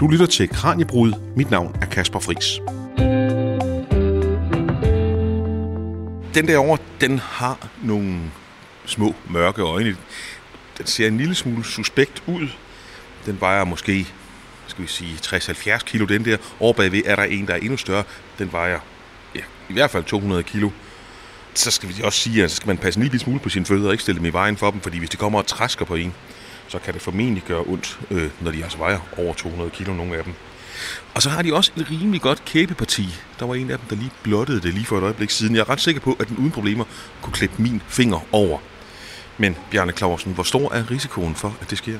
Du lytter til Kranjebrud. Mit navn er Kasper Fris. Den derovre, den har nogle små mørke øjne. Den ser en lille smule suspekt ud. Den vejer måske skal vi sige 60-70 kilo, den der. Over bagved er der en, der er endnu større. Den vejer ja, i hvert fald 200 kilo. Så skal vi også sige, at så skal man passe en lille smule på sine fødder og ikke stille dem i vejen for dem, fordi hvis de kommer og træsker på en, så kan det formentlig gøre ondt, øh, når de altså vejer over 200 kilo, nogle af dem. Og så har de også et rimelig godt kæbeparti. Der var en af dem, der lige blottede det lige for et øjeblik siden. Jeg er ret sikker på, at den uden problemer kunne klippe min finger over. Men Bjarne Clausen, hvor stor er risikoen for, at det sker?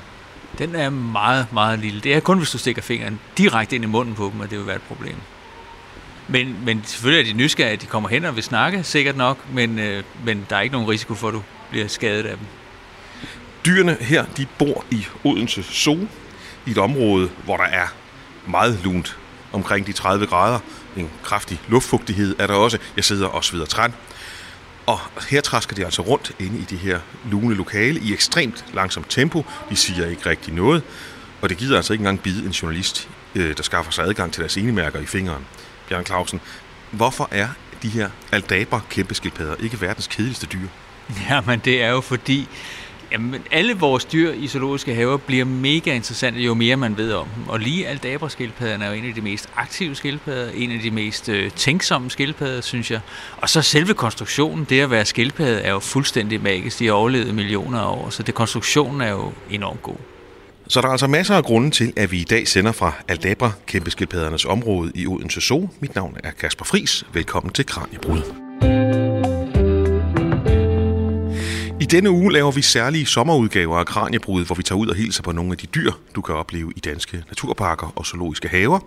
Den er meget, meget lille. Det er kun, hvis du stikker fingeren direkte ind i munden på dem, at det vil være et problem. Men, men selvfølgelig er de nysgerrige, at de kommer hen og vil snakke, sikkert nok, men, øh, men der er ikke nogen risiko for, at du bliver skadet af dem. Dyrene her, de bor i Odense Zoo, i et område, hvor der er meget lunt, omkring de 30 grader. En kraftig luftfugtighed er der også. Jeg sidder og sveder træn. Og her træsker de altså rundt inde i det her lune lokale i ekstremt langsomt tempo. De siger ikke rigtig noget. Og det gider altså ikke engang bide en journalist, øh, der skaffer sig adgang til deres enemærker i fingeren. Bjørn Clausen, hvorfor er de her aldabra kæmpeskildpadder ikke verdens kedeligste dyr? Jamen, det er jo fordi, Jamen, alle vores dyr i zoologiske haver bliver mega interessante, jo mere man ved om dem. Og lige aldabraskildpadderne er jo en af de mest aktive skildpadder, en af de mest øh, tænksomme skildpadder, synes jeg. Og så selve konstruktionen, det at være skildpadde, er jo fuldstændig magisk. De har overlevet millioner af år, så det konstruktionen er jo enormt god. Så der er altså masser af grunde til, at vi i dag sender fra Aldabra, kæmpeskildpaddernes område i Odense Zoo. Mit navn er Kasper Fris. Velkommen til Kranjebrud. Denne uge laver vi særlige sommerudgaver af Kranjebrud, hvor vi tager ud og hilser på nogle af de dyr, du kan opleve i danske naturparker og zoologiske haver,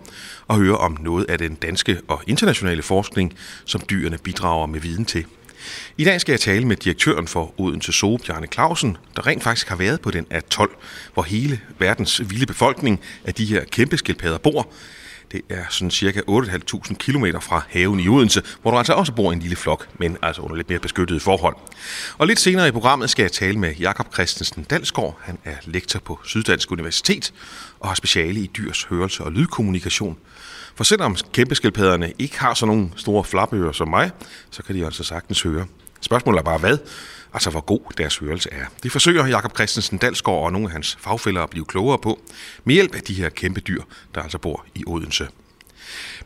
og høre om noget af den danske og internationale forskning, som dyrene bidrager med viden til. I dag skal jeg tale med direktøren for Odense Zoo, Bjarne Clausen, der rent faktisk har været på den atol, hvor hele verdens vilde befolkning af de her kæmpe skildpadder bor, det er sådan cirka 8.500 km fra haven i Odense, hvor der altså også bor en lille flok, men altså under lidt mere beskyttede forhold. Og lidt senere i programmet skal jeg tale med Jakob Christensen Dalsgaard. Han er lektor på Syddansk Universitet og har speciale i dyrs hørelse og lydkommunikation. For selvom kæmpeskildpadderne ikke har sådan nogle store flapører som mig, så kan de altså sagtens høre. Spørgsmålet er bare hvad? Altså hvor god deres hørelse er. Det forsøger Jakob Christensen Dalsgaard og nogle af hans fagfælder at blive klogere på, med hjælp af de her kæmpe dyr, der altså bor i Odense.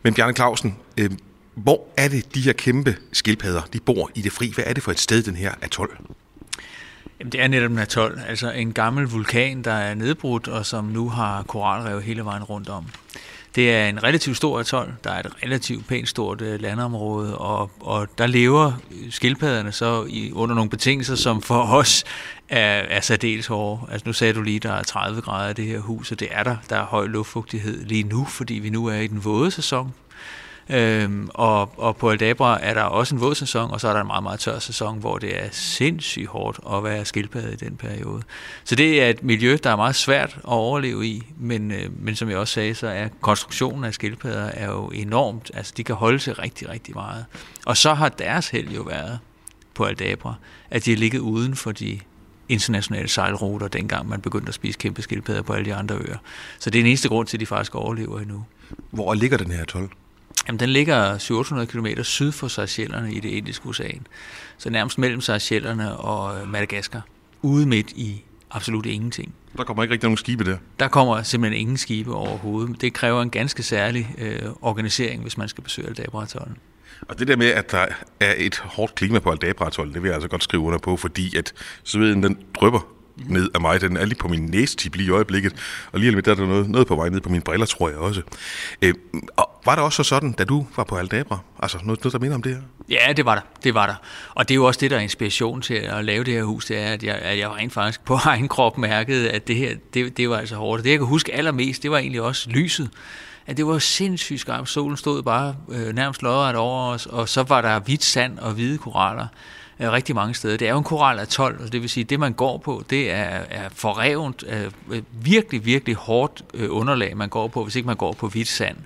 Men Bjarne Clausen, øh, hvor er det, de her kæmpe skildpadder, de bor i det fri? Hvad er det for et sted, den her atol? Jamen, det er netop en atol, altså en gammel vulkan, der er nedbrudt, og som nu har koralrev hele vejen rundt om. Det er en relativt stor atol. Der er et relativt pænt stort øh, landområde, og, og der lever skildpadderne så i, under nogle betingelser, som for os er, er særdeles hårde. Altså nu sagde du lige, der er 30 grader i det her hus, og det er der. Der er høj luftfugtighed lige nu, fordi vi nu er i den våde sæson. Øhm, og, og på Aldabra er der også en våd sæson, og så er der en meget, meget tør sæson, hvor det er sindssygt hårdt at være skildpadde i den periode. Så det er et miljø, der er meget svært at overleve i, men, øh, men som jeg også sagde, så er konstruktionen af skildpadder er jo enormt. Altså, de kan holde sig rigtig, rigtig meget. Og så har deres held jo været på Aldabra, at de har ligget uden for de internationale sejlruter, dengang man begyndte at spise kæmpe skildpadder på alle de andre øer. Så det er den eneste grund til, at de faktisk overlever endnu. Hvor ligger den her 12? Jamen, den ligger 700 km syd for Seychellerne i det Indiske Ocean. Så nærmest mellem Seychellerne og øh, Madagaskar. Ude midt i absolut ingenting. Der kommer ikke rigtig nogen skibe der? Der kommer simpelthen ingen skibe overhovedet. Det kræver en ganske særlig øh, organisering, hvis man skal besøge Aldabra-atollen. Og det der med, at der er et hårdt klima på aldabra det vil jeg altså godt skrive under på, fordi at sveden den drypper ned af mig. Den er lige på min næstip lige i øjeblikket. Og lige med der er der noget, noget på vej ned på mine briller, tror jeg også. Øh, og var det også sådan, da du var på Aldabra? Altså noget, noget der minder om det her? Ja, det var der. Det var der. Og det er jo også det, der er inspiration til at lave det her hus, det er, at jeg, at jeg rent faktisk på egen krop mærkede, at det her, det, det var altså hårdt. Det, jeg kan huske allermest, det var egentlig også lyset at det var sindssygt skarpt. Solen stod bare øh, nærmest lodret over os, og så var der hvidt sand og hvide koraller øh, rigtig mange steder. Det er jo en koral af 12, og det vil sige, at det man går på, det er, er forrevent, øh, øh, virkelig, virkelig hårdt øh, underlag, man går på, hvis ikke man går på hvidt sand.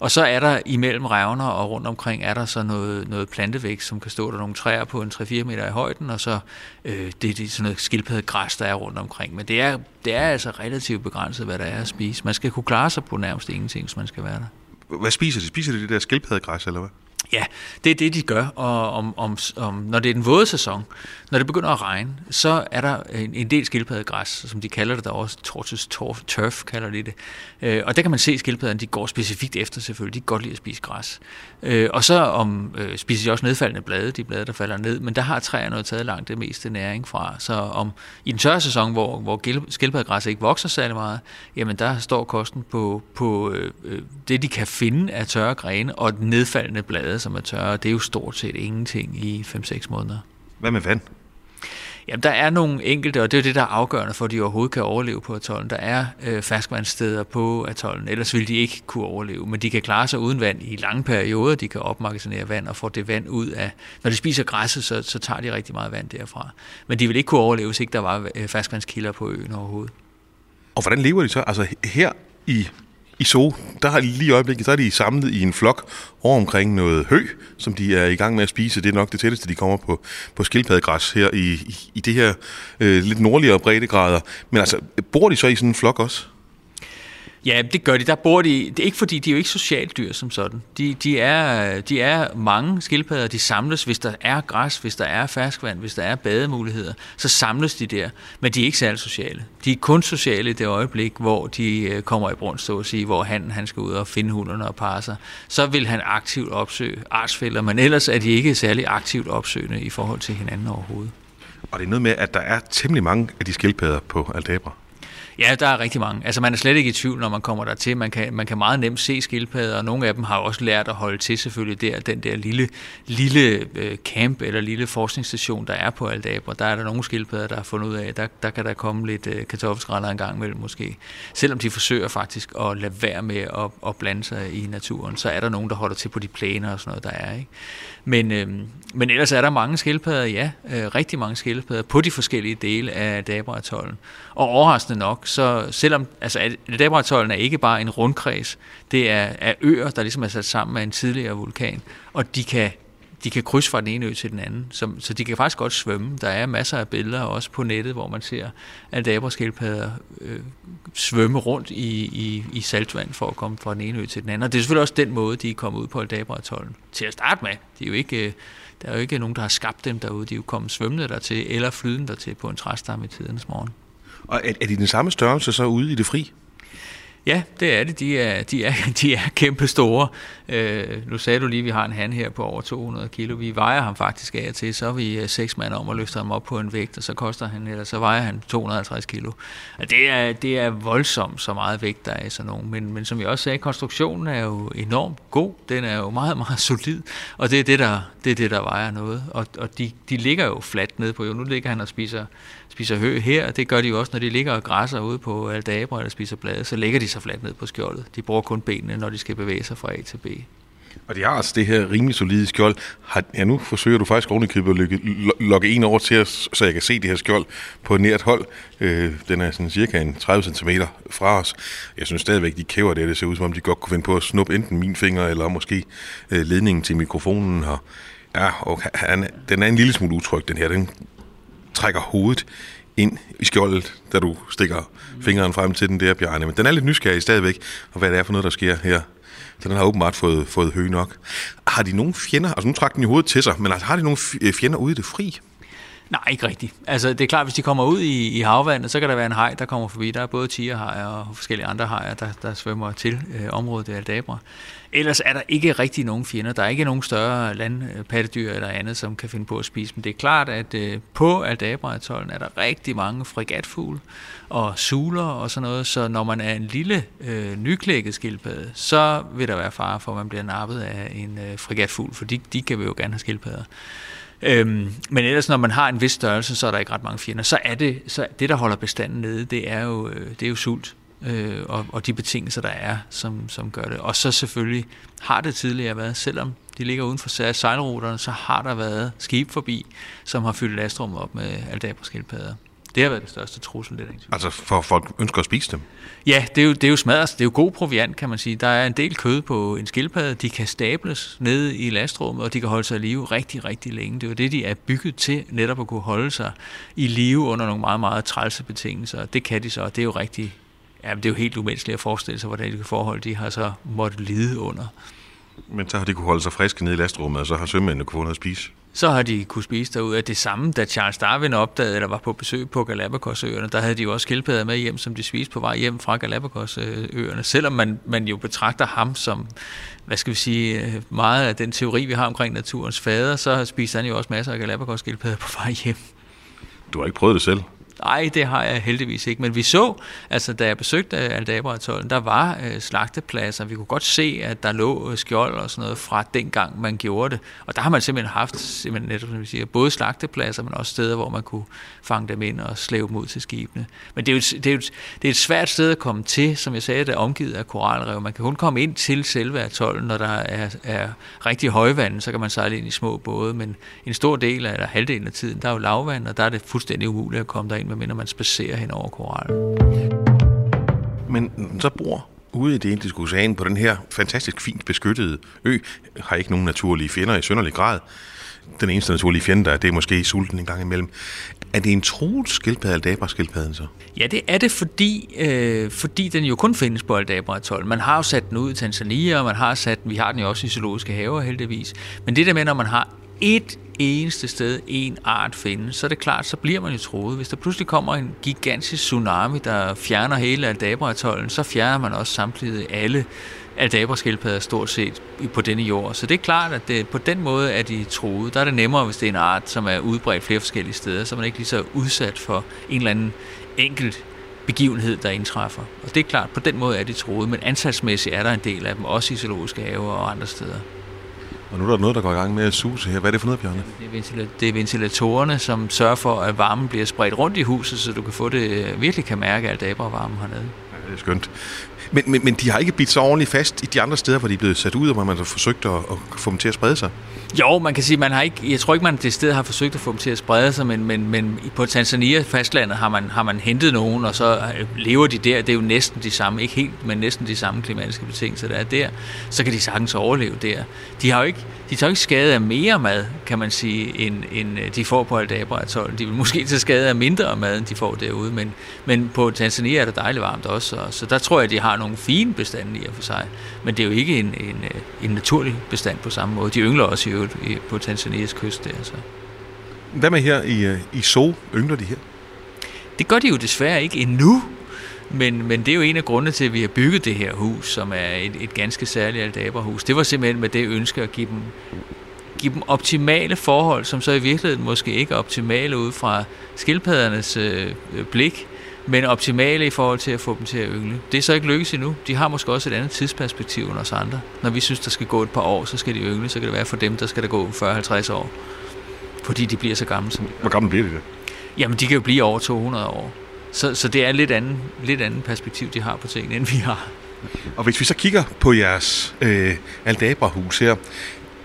Og så er der imellem revner og rundt omkring er der så noget, noget plantevækst, som kan stå der nogle træer på en 3-4 meter i højden, og så øh, det, det er sådan noget skildpaddegræs, der er rundt omkring. Men det er, det er altså relativt begrænset, hvad der er at spise. Man skal kunne klare sig på nærmest ingenting, hvis man skal være der. Hvad spiser de? Spiser de det der skildpaddegræs, eller hvad? Ja, det er det, de gør, og om, om, om, når det er den våde sæson, når det begynder at regne, så er der en, en del skildpaddegræs, som de kalder det der også, tortoise turf, turf kalder de det. Øh, og der kan man se, at skildpadderne de går specifikt efter selvfølgelig, de kan godt lide at spise græs. Øh, og så om, øh, spiser de også nedfaldende blade, de blade, der falder ned, men der har træerne jo taget langt det meste næring fra. Så om i den tørre sæson, hvor, hvor skildpaddegræs ikke vokser særlig meget, jamen der står kosten på, på øh, øh det, de kan finde af tørre grene og nedfaldende blade, som er tørre. Det er jo stort set ingenting i 5-6 måneder. Hvad med vand? Jamen, der er nogle enkelte, og det er det, der er afgørende for, at de overhovedet kan overleve på atollen. Der er øh, ferskvandssteder på atollen, ellers vil de ikke kunne overleve. Men de kan klare sig uden vand i lange perioder. De kan opmagasinere vand og få det vand ud af... Når de spiser græsset, så, så tager de rigtig meget vand derfra. Men de vil ikke kunne overleve, hvis ikke der var øh, ferskvandskilder på øen overhovedet. Og hvordan lever de så? Altså her i i Zoo, der har de lige i øjeblikket, så er de samlet i en flok over omkring noget hø, som de er i gang med at spise. Det er nok det tætteste, de kommer på, på skildpaddegræs her i, i, i det her øh, lidt nordligere breddegrader. Men altså, bor de så i sådan en flok også? Ja, det gør de. Der bor de. Det er ikke fordi, de er jo ikke socialt dyr som sådan. De, de, er, de er mange skildpadder. De samles, hvis der er græs, hvis der er ferskvand, hvis der er bademuligheder, så samles de der. Men de er ikke særlig sociale. De er kun sociale i det øjeblik, hvor de øh, kommer i brunst, så at sige, hvor han, han skal ud og finde hunderne og parre sig. Så vil han aktivt opsøge artsfælder, men ellers er de ikke særlig aktivt opsøgende i forhold til hinanden overhovedet. Og det er noget med, at der er temmelig mange af de skildpadder på Aldabra. Ja, der er rigtig mange. Altså man er slet ikke i tvivl, når man kommer dertil. Man kan, man kan meget nemt se skildpadder, og nogle af dem har også lært at holde til selvfølgelig der, den der lille, lille øh, camp eller lille forskningsstation, der er på Aldabra. Der er der nogle skildpadder, der har fundet ud af, der, der kan der komme lidt øh, kartoffelskræller en gang imellem måske. Selvom de forsøger faktisk at lade være med at, at blande sig i naturen, så er der nogen, der holder til på de planer og sådan noget, der er. Ikke? Men, øh, men ellers er der mange skildpadder, ja, øh, rigtig mange skildpadder på de forskellige dele af Dabra-atollen. Og overraskende nok, så selvom altså, Dabra-atollen er ikke bare en rundkreds, det er, er øer, der ligesom er sat sammen af en tidligere vulkan, og de kan de kan krydse fra den ene ø til den anden, så, så de kan faktisk godt svømme. Der er masser af billeder også på nettet, hvor man ser aldabraskildpadder øh, svømme rundt i, i, i saltvand for at komme fra den ene ø til den anden. Og det er selvfølgelig også den måde, de er kommet ud på aldabratollen Til at starte med. De er jo ikke, øh, der er jo ikke nogen, der har skabt dem derude. De er jo kommet svømmende dertil, eller flydende dertil på en træstamme i tidernes morgen. Og er, er de den samme størrelse så ude i det fri? Ja, det er det. De er, de er, de er kæmpe store. Øh, nu sagde du lige, at vi har en han her på over 200 kilo. Vi vejer ham faktisk af og til, så er vi øh, seks mand om at løfte ham op på en vægt, og så koster han, eller så vejer han 250 kilo. Og det er, det er voldsomt, så meget vægt der er i sådan nogen. Men, men som jeg også sagde, konstruktionen er jo enormt god. Den er jo meget, meget solid, og det er det, der, det er det, der vejer noget. Og, og de, de ligger jo fladt ned på jorden. Nu ligger han og spiser spiser hø her. Det gør de jo også, når de ligger og græsser ude på Aldabra eller spiser blade. Så lægger de sig fladt ned på skjoldet. De bruger kun benene, når de skal bevæge sig fra A til B. Og de har altså det her rimelig solide skjold. Har, ja, nu forsøger du faktisk ovenikøbet at logge en over til os, så jeg kan se det her skjold på et nært hold. Øh, den er sådan cirka en 30 cm fra os. Jeg synes stadigvæk, de kæver det. Det ser ud som om, de godt kunne finde på at snuppe enten min finger, eller måske øh, ledningen til mikrofonen her. Ja, og han, den er en lille smule utryg, den her. Den trækker hovedet ind i skjoldet, da du stikker fingeren frem til den der, Bjarne. Men den er lidt nysgerrig stadigvæk, og hvad det er for noget, der sker her. Så den har åbenbart fået, fået høje nok. Har de nogen fjender? Altså nu trækker den i hovedet til sig, men altså, har de nogen fjender ude i det fri? Nej, ikke rigtigt. Altså, det er klart, hvis de kommer ud i, i havvandet, så kan der være en haj, der kommer forbi. Der er både tigerhajer og forskellige andre hajer, der, der svømmer til øh, området i Aldabra. Ellers er der ikke rigtig nogen fjender. Der er ikke nogen større landpattedyr eller andet, som kan finde på at spise dem. Det er klart, at øh, på Aldabra-atollen er der rigtig mange frigatfugle og suler og sådan noget, så når man er en lille øh, nyklækket skildpadde, så vil der være fare for, at man bliver nappet af en øh, frigatfugl, for de, de kan vi jo gerne have skildpadder. Øhm, men ellers, når man har en vis størrelse, så er der ikke ret mange fjender. Så er det, så det der holder bestanden nede, det er jo, øh, det er jo sult. Øh, og, og de betingelser, der er, som, som gør det. Og så selvfølgelig har det tidligere været, selvom de ligger uden for sejlruterne, så har der været skib forbi, som har fyldt lastrummet op med aldabra Det har været den største trussel, det er ikke. Altså for folk ønsker at spise dem? Ja, det er jo, det er jo smadret. Det er jo god proviant, kan man sige. Der er en del kød på en skildpadde. De kan stables nede i lastrummet, og de kan holde sig i live rigtig, rigtig længe. Det er jo det, de er bygget til, netop at kunne holde sig i live under nogle meget, meget trælse betingelser. Det kan de så, og det er jo rigtig... Ja, det er jo helt umenneskeligt at forestille sig, hvordan de forhold de har så måttet lide under. Men så har de kunne holde sig friske nede i lastrummet, og så har sømændene kunne få noget at spise? så har de kunne spise derud af det samme, da Charles Darwin opdagede, eller var på besøg på Galapagosøerne, der havde de jo også skildpadder med hjem, som de spiste på vej hjem fra Galapagosøerne. Selvom man, man jo betragter ham som, hvad skal vi sige, meget af den teori, vi har omkring naturens fader, så spiser han jo også masser af Galapagos-skildpadder på vej hjem. Du har ikke prøvet det selv? Nej, det har jeg heldigvis ikke, men vi så, altså da jeg besøgte Aldabra-atollen, der var øh, slagtepladser. Vi kunne godt se, at der lå øh, skjold og sådan noget fra dengang, man gjorde det. Og der har man simpelthen haft, simpelthen netop, som vi siger, både slagtepladser, men også steder, hvor man kunne fange dem ind og slæve dem ud til skibene. Men det er jo et, det er jo et, det er et svært sted at komme til, som jeg sagde, det er omgivet af koralrev. Man kan kun komme ind til selve atollen, når der er, er rigtig højvand, så kan man sejle ind i små både, men en stor del af, eller halvdelen af tiden, der er jo lavvand, og der er det fuldstændig umuligt at komme derind medmindre man spacerer hen over korallen. Men så bor ude i det indiske ocean på den her fantastisk fint beskyttede ø, har ikke nogen naturlige fjender i sønderlig grad. Den eneste naturlige fjende, der er, det er måske sulten en gang imellem. Er det en troet skildpadde, Aldabra-skildpadden så? Ja, det er det, fordi, øh, fordi den jo kun findes på Aldabra. Man har jo sat den ud i Tanzania, og man har sat den, vi har den jo også i zoologiske haver heldigvis. Men det der med, når man har et eneste sted en art findes, så er det klart, så bliver man jo troet. Hvis der pludselig kommer en gigantisk tsunami, der fjerner hele Aldabra-atollen, så fjerner man også samtidig alle Aldabra-skildpadder stort set på denne jord. Så det er klart, at det, på den måde er de troet. Der er det nemmere, hvis det er en art, som er udbredt flere forskellige steder, så man ikke lige så udsat for en eller anden enkelt begivenhed, der indtræffer. Og det er klart, på den måde er de troet, men antalsmæssigt er der en del af dem, også i zoologiske haver og andre steder. Og nu er der noget, der går i gang med at suse her. Hvad er det for noget, Bjørne? Det er, er ventilatorerne, som sørger for, at varmen bliver spredt rundt i huset, så du kan få det, virkelig kan mærke alt varme hernede. Ja, det er skønt. Men, men, men de har ikke bidt sig ordentligt fast i de andre steder, hvor de er blevet sat ud, og hvor man har forsøgt at, at få dem til at sprede sig? Jo, man kan sige, man har ikke, jeg tror ikke, man det sted har forsøgt at få dem til at sprede sig, men, men, men på Tanzania fastlandet har man, har man hentet nogen, og så øh, lever de der. Det er jo næsten de samme, ikke helt, men næsten de samme klimatiske betingelser, der er der. Så kan de sagtens overleve der. De har jo ikke, de tager ikke skade af mere mad, kan man sige, end, end øh, de får på Aldabra Atoll. De vil måske tage skade af mindre mad, end de får derude, men, men på Tanzania er det dejligt varmt også, så, så der tror jeg, de har nogle fine bestande i og for sig. Men det er jo ikke en, en, øh, en naturlig bestand på samme måde. De yngler også i øvrigt på Tanzanias kyst der. Så. Hvad med her i, øh, i Zoo? Yngler de her? Det gør de jo desværre ikke endnu, men, men det er jo en af grundene til, at vi har bygget det her hus, som er et, et ganske særligt aldaberhus. Det var simpelthen med det ønske at give dem, give dem optimale forhold, som så i virkeligheden måske ikke er optimale ud fra skildpaddernes øh, blik, men optimale i forhold til at få dem til at yngle. Det er så ikke lykkes endnu. De har måske også et andet tidsperspektiv end os andre. Når vi synes, der skal gå et par år, så skal de yngle, så kan det være for dem, der skal der gå 40-50 år. Fordi de bliver så gamle som Hvor gamle bliver de det? Jamen, de kan jo blive over 200 år. Så, så det er lidt anden, lidt anden perspektiv, de har på tingene, end vi har. Og hvis vi så kigger på jeres øh, Aldabra-hus her,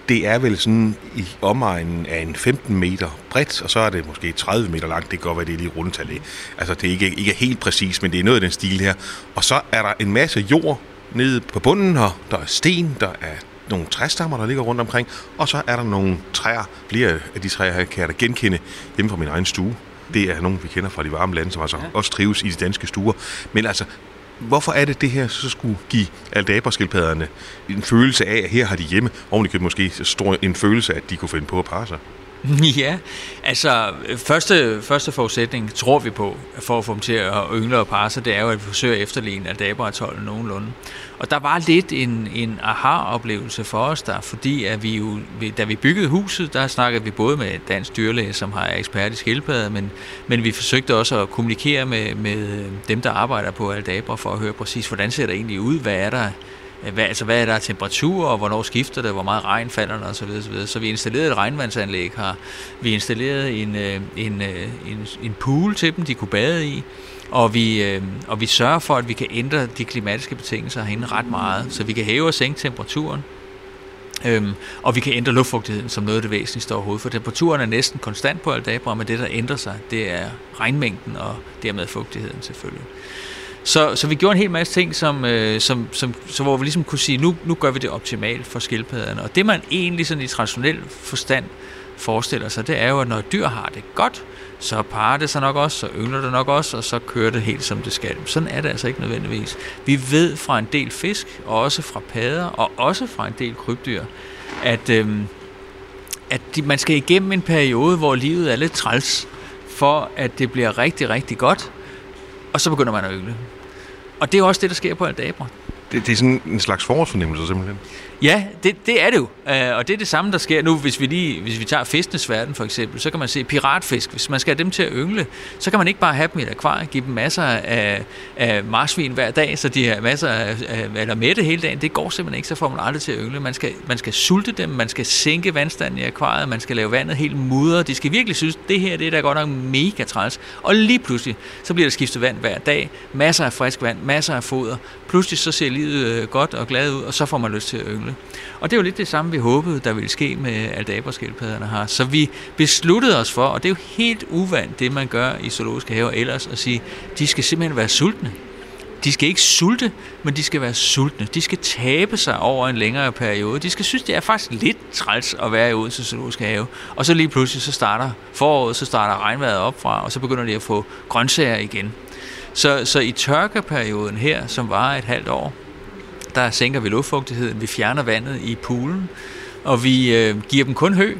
det er vel sådan i omegnen af en 15 meter bredt, og så er det måske 30 meter langt. Det kan godt være, det er lige rundtal. Altså, det er ikke, ikke helt præcis, men det er noget af den stil her. Og så er der en masse jord nede på bunden, og der er sten, der er nogle træstammer, der ligger rundt omkring, og så er der nogle træer. Flere af de træer her kan jeg da genkende hjemme fra min egen stue. Det er nogle, vi kender fra de varme lande, som altså ja. også trives i de danske stuer. Men altså, hvorfor er det, det her så skulle give aldaberskildpadderne en følelse af, at her har de hjemme, oven måske stor en følelse af, at de kunne finde på at parre sig? Ja, altså første, første forudsætning tror vi på, for at få dem til at yngle og parre sig, det er jo, at vi forsøger at efterligne aldaberatollen nogenlunde. Og der var lidt en, en aha-oplevelse for os der, fordi at vi jo, da vi byggede huset, der snakkede vi både med dansk dyrlæge, som har ekspert i skildpadder, men, men vi forsøgte også at kommunikere med, med dem, der arbejder på Aldabra, for at høre præcis, hvordan ser det egentlig ud, hvad er der hvad, altså hvad er der temperatur, og hvornår skifter det, hvor meget regn falder der osv. osv. så vi installerede et regnvandsanlæg her. Vi installerede en, øh, en, øh, en, en pool til dem, de kunne bade i. Og vi, øh, og vi sørger for, at vi kan ændre de klimatiske betingelser herinde ret meget, så vi kan hæve og sænke temperaturen. Øhm, og vi kan ændre luftfugtigheden som noget af det væsentligste overhovedet, for temperaturen er næsten konstant på Aldabra, men det, der ændrer sig, det er regnmængden og dermed fugtigheden selvfølgelig. Så, så vi gjorde en hel masse ting, som, øh, som, som, så hvor vi ligesom kunne sige, nu, nu gør vi det optimalt for skildpadderne. Og det man egentlig sådan i traditionel forstand forestiller sig, det er jo, at når dyr har det godt, så parer det sig nok også, så yngler det nok også, og så kører det helt som det skal. Sådan er det altså ikke nødvendigvis. Vi ved fra en del fisk, og også fra padder, og også fra en del krybdyr, at, øh, at de, man skal igennem en periode, hvor livet er lidt træls, for at det bliver rigtig, rigtig godt, og så begynder man at yngle. Og det er også det, der sker på Aldabra. Det, det er sådan en slags forårsfornemmelse simpelthen. Ja, det, det er det jo. Øh, og det er det samme, der sker nu, hvis vi, lige, hvis vi tager fiskenes verden for eksempel. Så kan man se piratfisk. Hvis man skal have dem til at yngle, så kan man ikke bare have dem i et akvarie, give dem masser af, af marsvin hver dag, så de har masser af, eller mætte hele dagen. Det går simpelthen ikke, så får man aldrig til at yngle. Man skal, man skal sulte dem, man skal sænke vandstanden i akvariet, man skal lave vandet helt mudret. De skal virkelig synes, det her det er da godt nok mega træls. Og lige pludselig, så bliver der skiftet vand hver dag. Masser af frisk vand, masser af foder. Pludselig så ser livet øh, godt og glad ud, og så får man lyst til at yngle. Og det er jo lidt det samme, vi håbede, der ville ske med aldaberskildpadderne her. Så vi besluttede os for, og det er jo helt uvandt, det man gør i zoologiske haver ellers, at sige, de skal simpelthen være sultne. De skal ikke sulte, men de skal være sultne. De skal tabe sig over en længere periode. De skal synes, det er faktisk lidt træls at være i Odense Zoologiske Have. Og så lige pludselig, så starter foråret, så starter regnvejret op fra, og så begynder de at få grøntsager igen. Så, så i tørkeperioden her, som var et halvt år, der sænker vi luftfugtigheden, vi fjerner vandet i poolen, og vi øh, giver dem kun hø.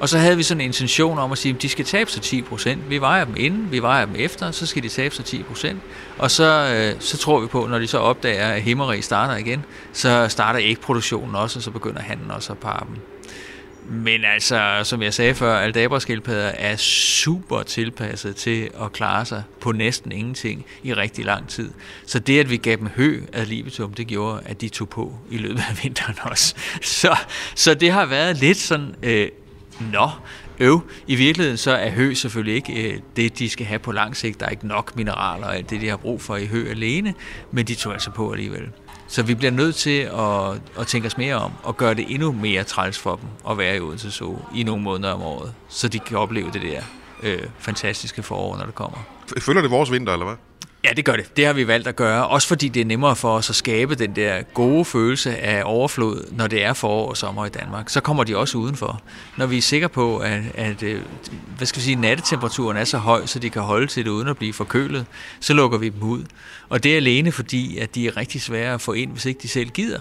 Og så havde vi sådan en intention om at sige, at de skal tabe sig 10% Vi vejer dem inden, vi vejer dem efter, så skal de tabe sig 10% Og så, øh, så tror vi på, når de så opdager, at himmeri starter igen, så starter ægproduktionen også, og så begynder handen også at parre dem. Men altså, som jeg sagde før, aldabraskildpadder er super tilpasset til at klare sig på næsten ingenting i rigtig lang tid. Så det, at vi gav dem hø ad libitum, det gjorde, at de tog på i løbet af vinteren også. Så, så det har været lidt sådan, øh, nå, øv. I virkeligheden så er hø selvfølgelig ikke øh, det, de skal have på lang sigt. Der er ikke nok mineraler og alt det, de har brug for i hø alene, men de tog altså på alligevel. Så vi bliver nødt til at, at tænke os mere om og gøre det endnu mere træls for dem at være i Odense Zoo i nogle måneder om året, så de kan opleve det der øh, fantastiske forår, når det kommer. Følger det vores vinter, eller hvad? Ja, det gør det. Det har vi valgt at gøre. Også fordi det er nemmere for os at skabe den der gode følelse af overflod, når det er forår og sommer i Danmark. Så kommer de også udenfor. Når vi er sikre på, at, at øh, hvad skal vi sige, nattetemperaturen er så høj, så de kan holde til det uden at blive forkølet, så lukker vi dem ud. Og det er alene fordi, at de er rigtig svære at få ind, hvis ikke de selv gider.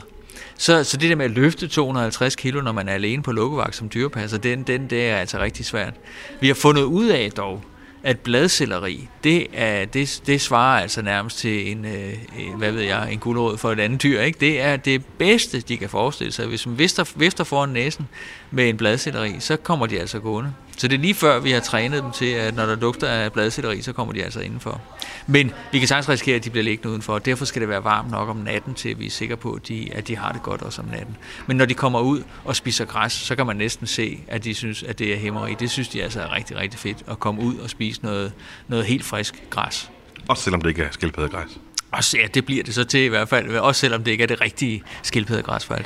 Så, så det der med at løfte 250 kilo, når man er alene på lukkevagt som dyrepasser, den, den, det er altså rigtig svært. Vi har fundet ud af dog, at bladcelleri, det, er, det, det svarer altså nærmest til en, øh, en, hvad ved jeg, en guldråd for et andet dyr. Ikke? Det er det bedste, de kan forestille sig. Hvis man vifter, vifter foran næsen med en bladcelleri, så kommer de altså gående. Så det er lige før, vi har trænet dem til, at når der dufter af bladcelleri, så kommer de altså indenfor. Men vi kan sagtens risikere, at de bliver liggende udenfor, og derfor skal det være varmt nok om natten, til at vi er sikre på, at de, at de har det godt også om natten. Men når de kommer ud og spiser græs, så kan man næsten se, at de synes, at det er hæmmeri. Det synes de altså er rigtig, rigtig fedt, at komme ud og spise noget, noget helt frisk græs. Også selvom det ikke er skildpaddegræs? Også, ja, det bliver det så til i hvert fald. Også selvom det ikke er det rigtige skildpaddegræs for alt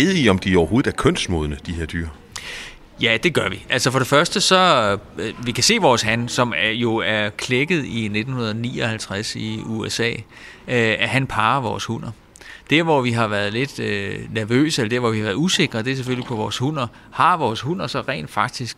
ved I, om de overhovedet er kønsmodne, de her dyr? Ja, det gør vi. Altså for det første, så øh, vi kan se vores han, som er, jo er klækket i 1959 i USA, øh, at han parer vores hunder. Det, hvor vi har været lidt øh, nervøse, eller det, hvor vi har været usikre, det er selvfølgelig på vores hunder. Har vores hunder så rent faktisk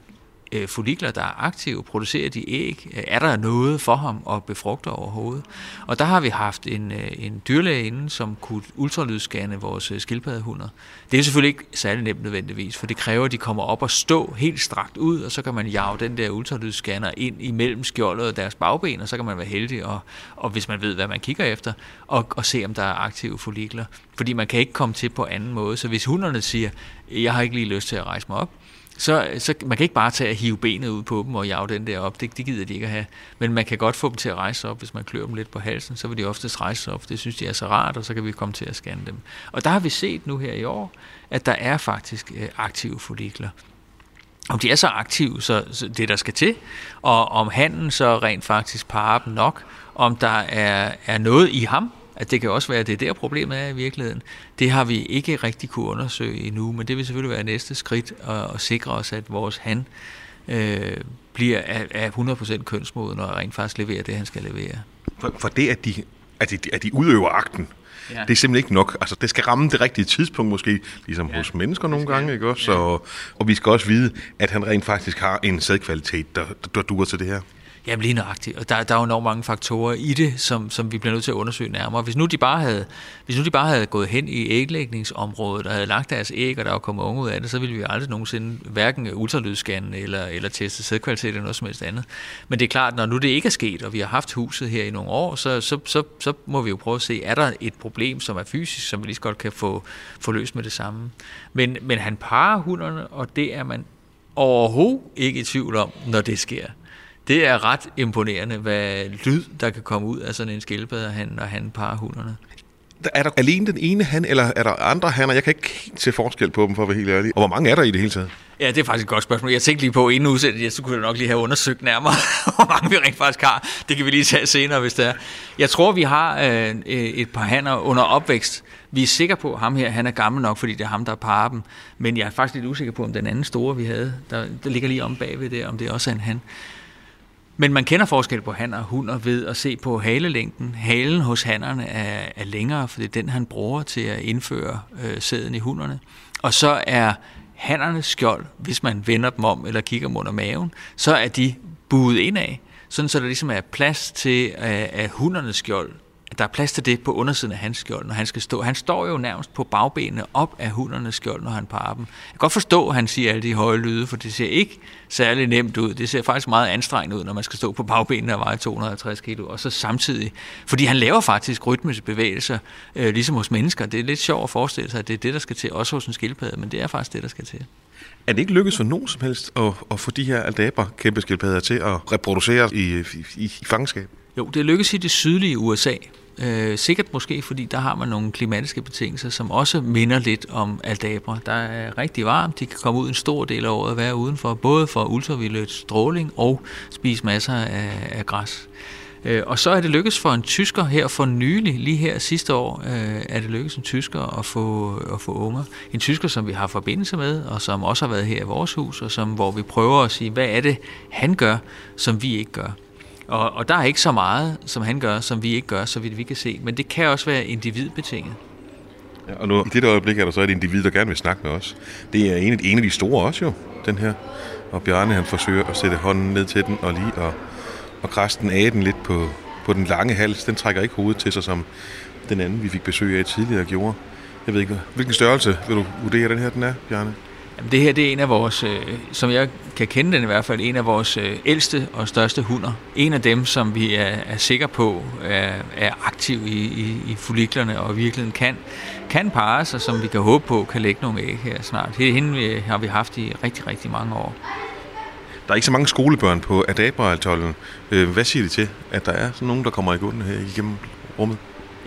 øh, follikler, der er aktive, producerer de æg? Er der noget for ham at befrugte overhovedet? Og der har vi haft en, øh, en dyrlæge inden, som kunne ultralydsscanne vores øh, skildpaddehunder. Det er selvfølgelig ikke særlig nemt nødvendigvis, for det kræver, at de kommer op og stå helt strakt ud, og så kan man jage den der ultralydsscanner ind imellem skjoldet og deres bagben, og så kan man være heldig, og, og hvis man ved, hvad man kigger efter, og, og se, om der er aktive follikler. Fordi man kan ikke komme til på anden måde. Så hvis hunderne siger, jeg har ikke lige lyst til at rejse mig op, så, så man kan ikke bare tage at hive benet ud på dem og jage den der op. Det, det gider de ikke at have. Men man kan godt få dem til at rejse op. Hvis man klør dem lidt på halsen, så vil de oftest rejse op. Det synes de er så rart, og så kan vi komme til at scanne dem. Og der har vi set nu her i år, at der er faktisk øh, aktive follikler. Om de er så aktive, så, så det der skal til, og om handen så rent faktisk parer dem nok, om der er, er noget i ham, at det kan også være, at det er der problemet er i virkeligheden. Det har vi ikke rigtig kunne undersøge endnu, men det vil selvfølgelig være næste skridt at, at sikre os, at vores han øh, bliver af, af 100% kønsmoden og rent faktisk leverer det, han skal levere. For, for det, at de, at, de, at de udøver akten, ja. det er simpelthen ikke nok. Altså, det skal ramme det rigtige tidspunkt måske, ligesom ja. hos mennesker nogle gange, ikke også? Ja. Og, og vi skal også vide, at han rent faktisk har en sædkvalitet, der, der duer til det her. Jamen lige nøjagtigt. Og der, der er jo enormt mange faktorer i det, som, som vi bliver nødt til at undersøge nærmere. Hvis nu de bare havde, hvis nu de bare havde gået hen i æglægningsområdet og havde lagt deres æg, og der var kommet unge ud af det, så ville vi aldrig nogensinde hverken ultralydsscanne eller, eller teste sædkvalitet eller noget som helst andet. Men det er klart, når nu det ikke er sket, og vi har haft huset her i nogle år, så, så, så, så må vi jo prøve at se, er der et problem, som er fysisk, som vi lige så godt kan få, få løst med det samme. Men, men han parer hunderne, og det er man overhovedet ikke i tvivl om, når det sker. Det er ret imponerende, hvad lyd, der kan komme ud af sådan en skildpadde, han, når han parer hunderne. Er der alene den ene han, eller er der andre hanner? Jeg kan ikke helt se forskel på dem, for at være helt ærlig. Og hvor mange er der i det hele taget? Ja, det er faktisk et godt spørgsmål. Jeg tænkte lige på, inden udsendelsen, så kunne jeg nok lige have undersøgt nærmere, hvor mange vi rent faktisk har. Det kan vi lige tage senere, hvis det er. Jeg tror, vi har øh, et par hanner under opvækst. Vi er sikre på, at ham her, han er gammel nok, fordi det er ham, der parer dem. Men jeg er faktisk lidt usikker på, om den anden store, vi havde, der, der ligger lige om bagved der, om det også er en han. Men man kender forskel på hanner og hunder ved at se på halelængden. Halen hos hannerne er, er længere, for det er den, han bruger til at indføre øh, sæden i hunderne. Og så er hannernes skjold, hvis man vender dem om eller kigger dem under maven, så er de buet indad, sådan så der ligesom er plads til, øh, at hundernes skjold at der er plads til det på undersiden af hans skjold, når han skal stå. Han står jo nærmest på bagbenene op af hundernes skjold, når han parer dem. Jeg kan godt forstå, at han siger alle de høje lyde, for det ser ikke særlig nemt ud. Det ser faktisk meget anstrengende ud, når man skal stå på bagbenene og veje 250 kilo. Og så samtidig, fordi han laver faktisk rytmiske bevægelser, øh, ligesom hos mennesker. Det er lidt sjovt at forestille sig, at det er det, der skal til, også hos en skildpadde, men det er faktisk det, der skal til. Er det ikke lykkedes for nogen som helst at, at få de her aldaber kæmpe skildpadder til at reproducere i, i, i fangenskab? Jo, det lykkedes i det sydlige USA, Øh, sikkert måske, fordi der har man nogle klimatiske betingelser, som også minder lidt om aldabra. Der er rigtig varmt, de kan komme ud en stor del af året og være udenfor, både for ultraviolet stråling og spise masser af, af græs. Øh, og så er det lykkedes for en tysker her for nylig, lige her sidste år, øh, er det lykkedes en tysker at få, at få unger. En tysker, som vi har forbindelse med, og som også har været her i vores hus, og som, hvor vi prøver at sige, hvad er det, han gør, som vi ikke gør. Og, og der er ikke så meget, som han gør, som vi ikke gør, så vidt vi kan se. Men det kan også være individbetinget. Ja, og nu, i dette øjeblik er der så et individ, der gerne vil snakke med os. Det er en en af de store også jo, den her. Og Bjarne han forsøger at sætte hånden ned til den og lige og, og krasse den af den lidt på, på den lange hals. Den trækker ikke hovedet til sig, som den anden, vi fik besøg af tidligere, gjorde. Jeg ved ikke, hvilken størrelse vil du vurdere, den her den er, Bjarne? Jamen, det her det er en af vores, øh, som jeg kan kende den i hvert fald, en af vores øh, ældste og største hunder. En af dem, som vi er, er sikre på er, er aktiv i, i, i folliklerne og virkelig kan, kan parre sig, som vi kan håbe på kan lægge nogle æg her snart. Det hende vi, har vi haft i rigtig, rigtig mange år. Der er ikke så mange skolebørn på Adabra-atollen. Øh, hvad siger de til, at der er sådan nogen, der kommer i gutten her igennem rummet?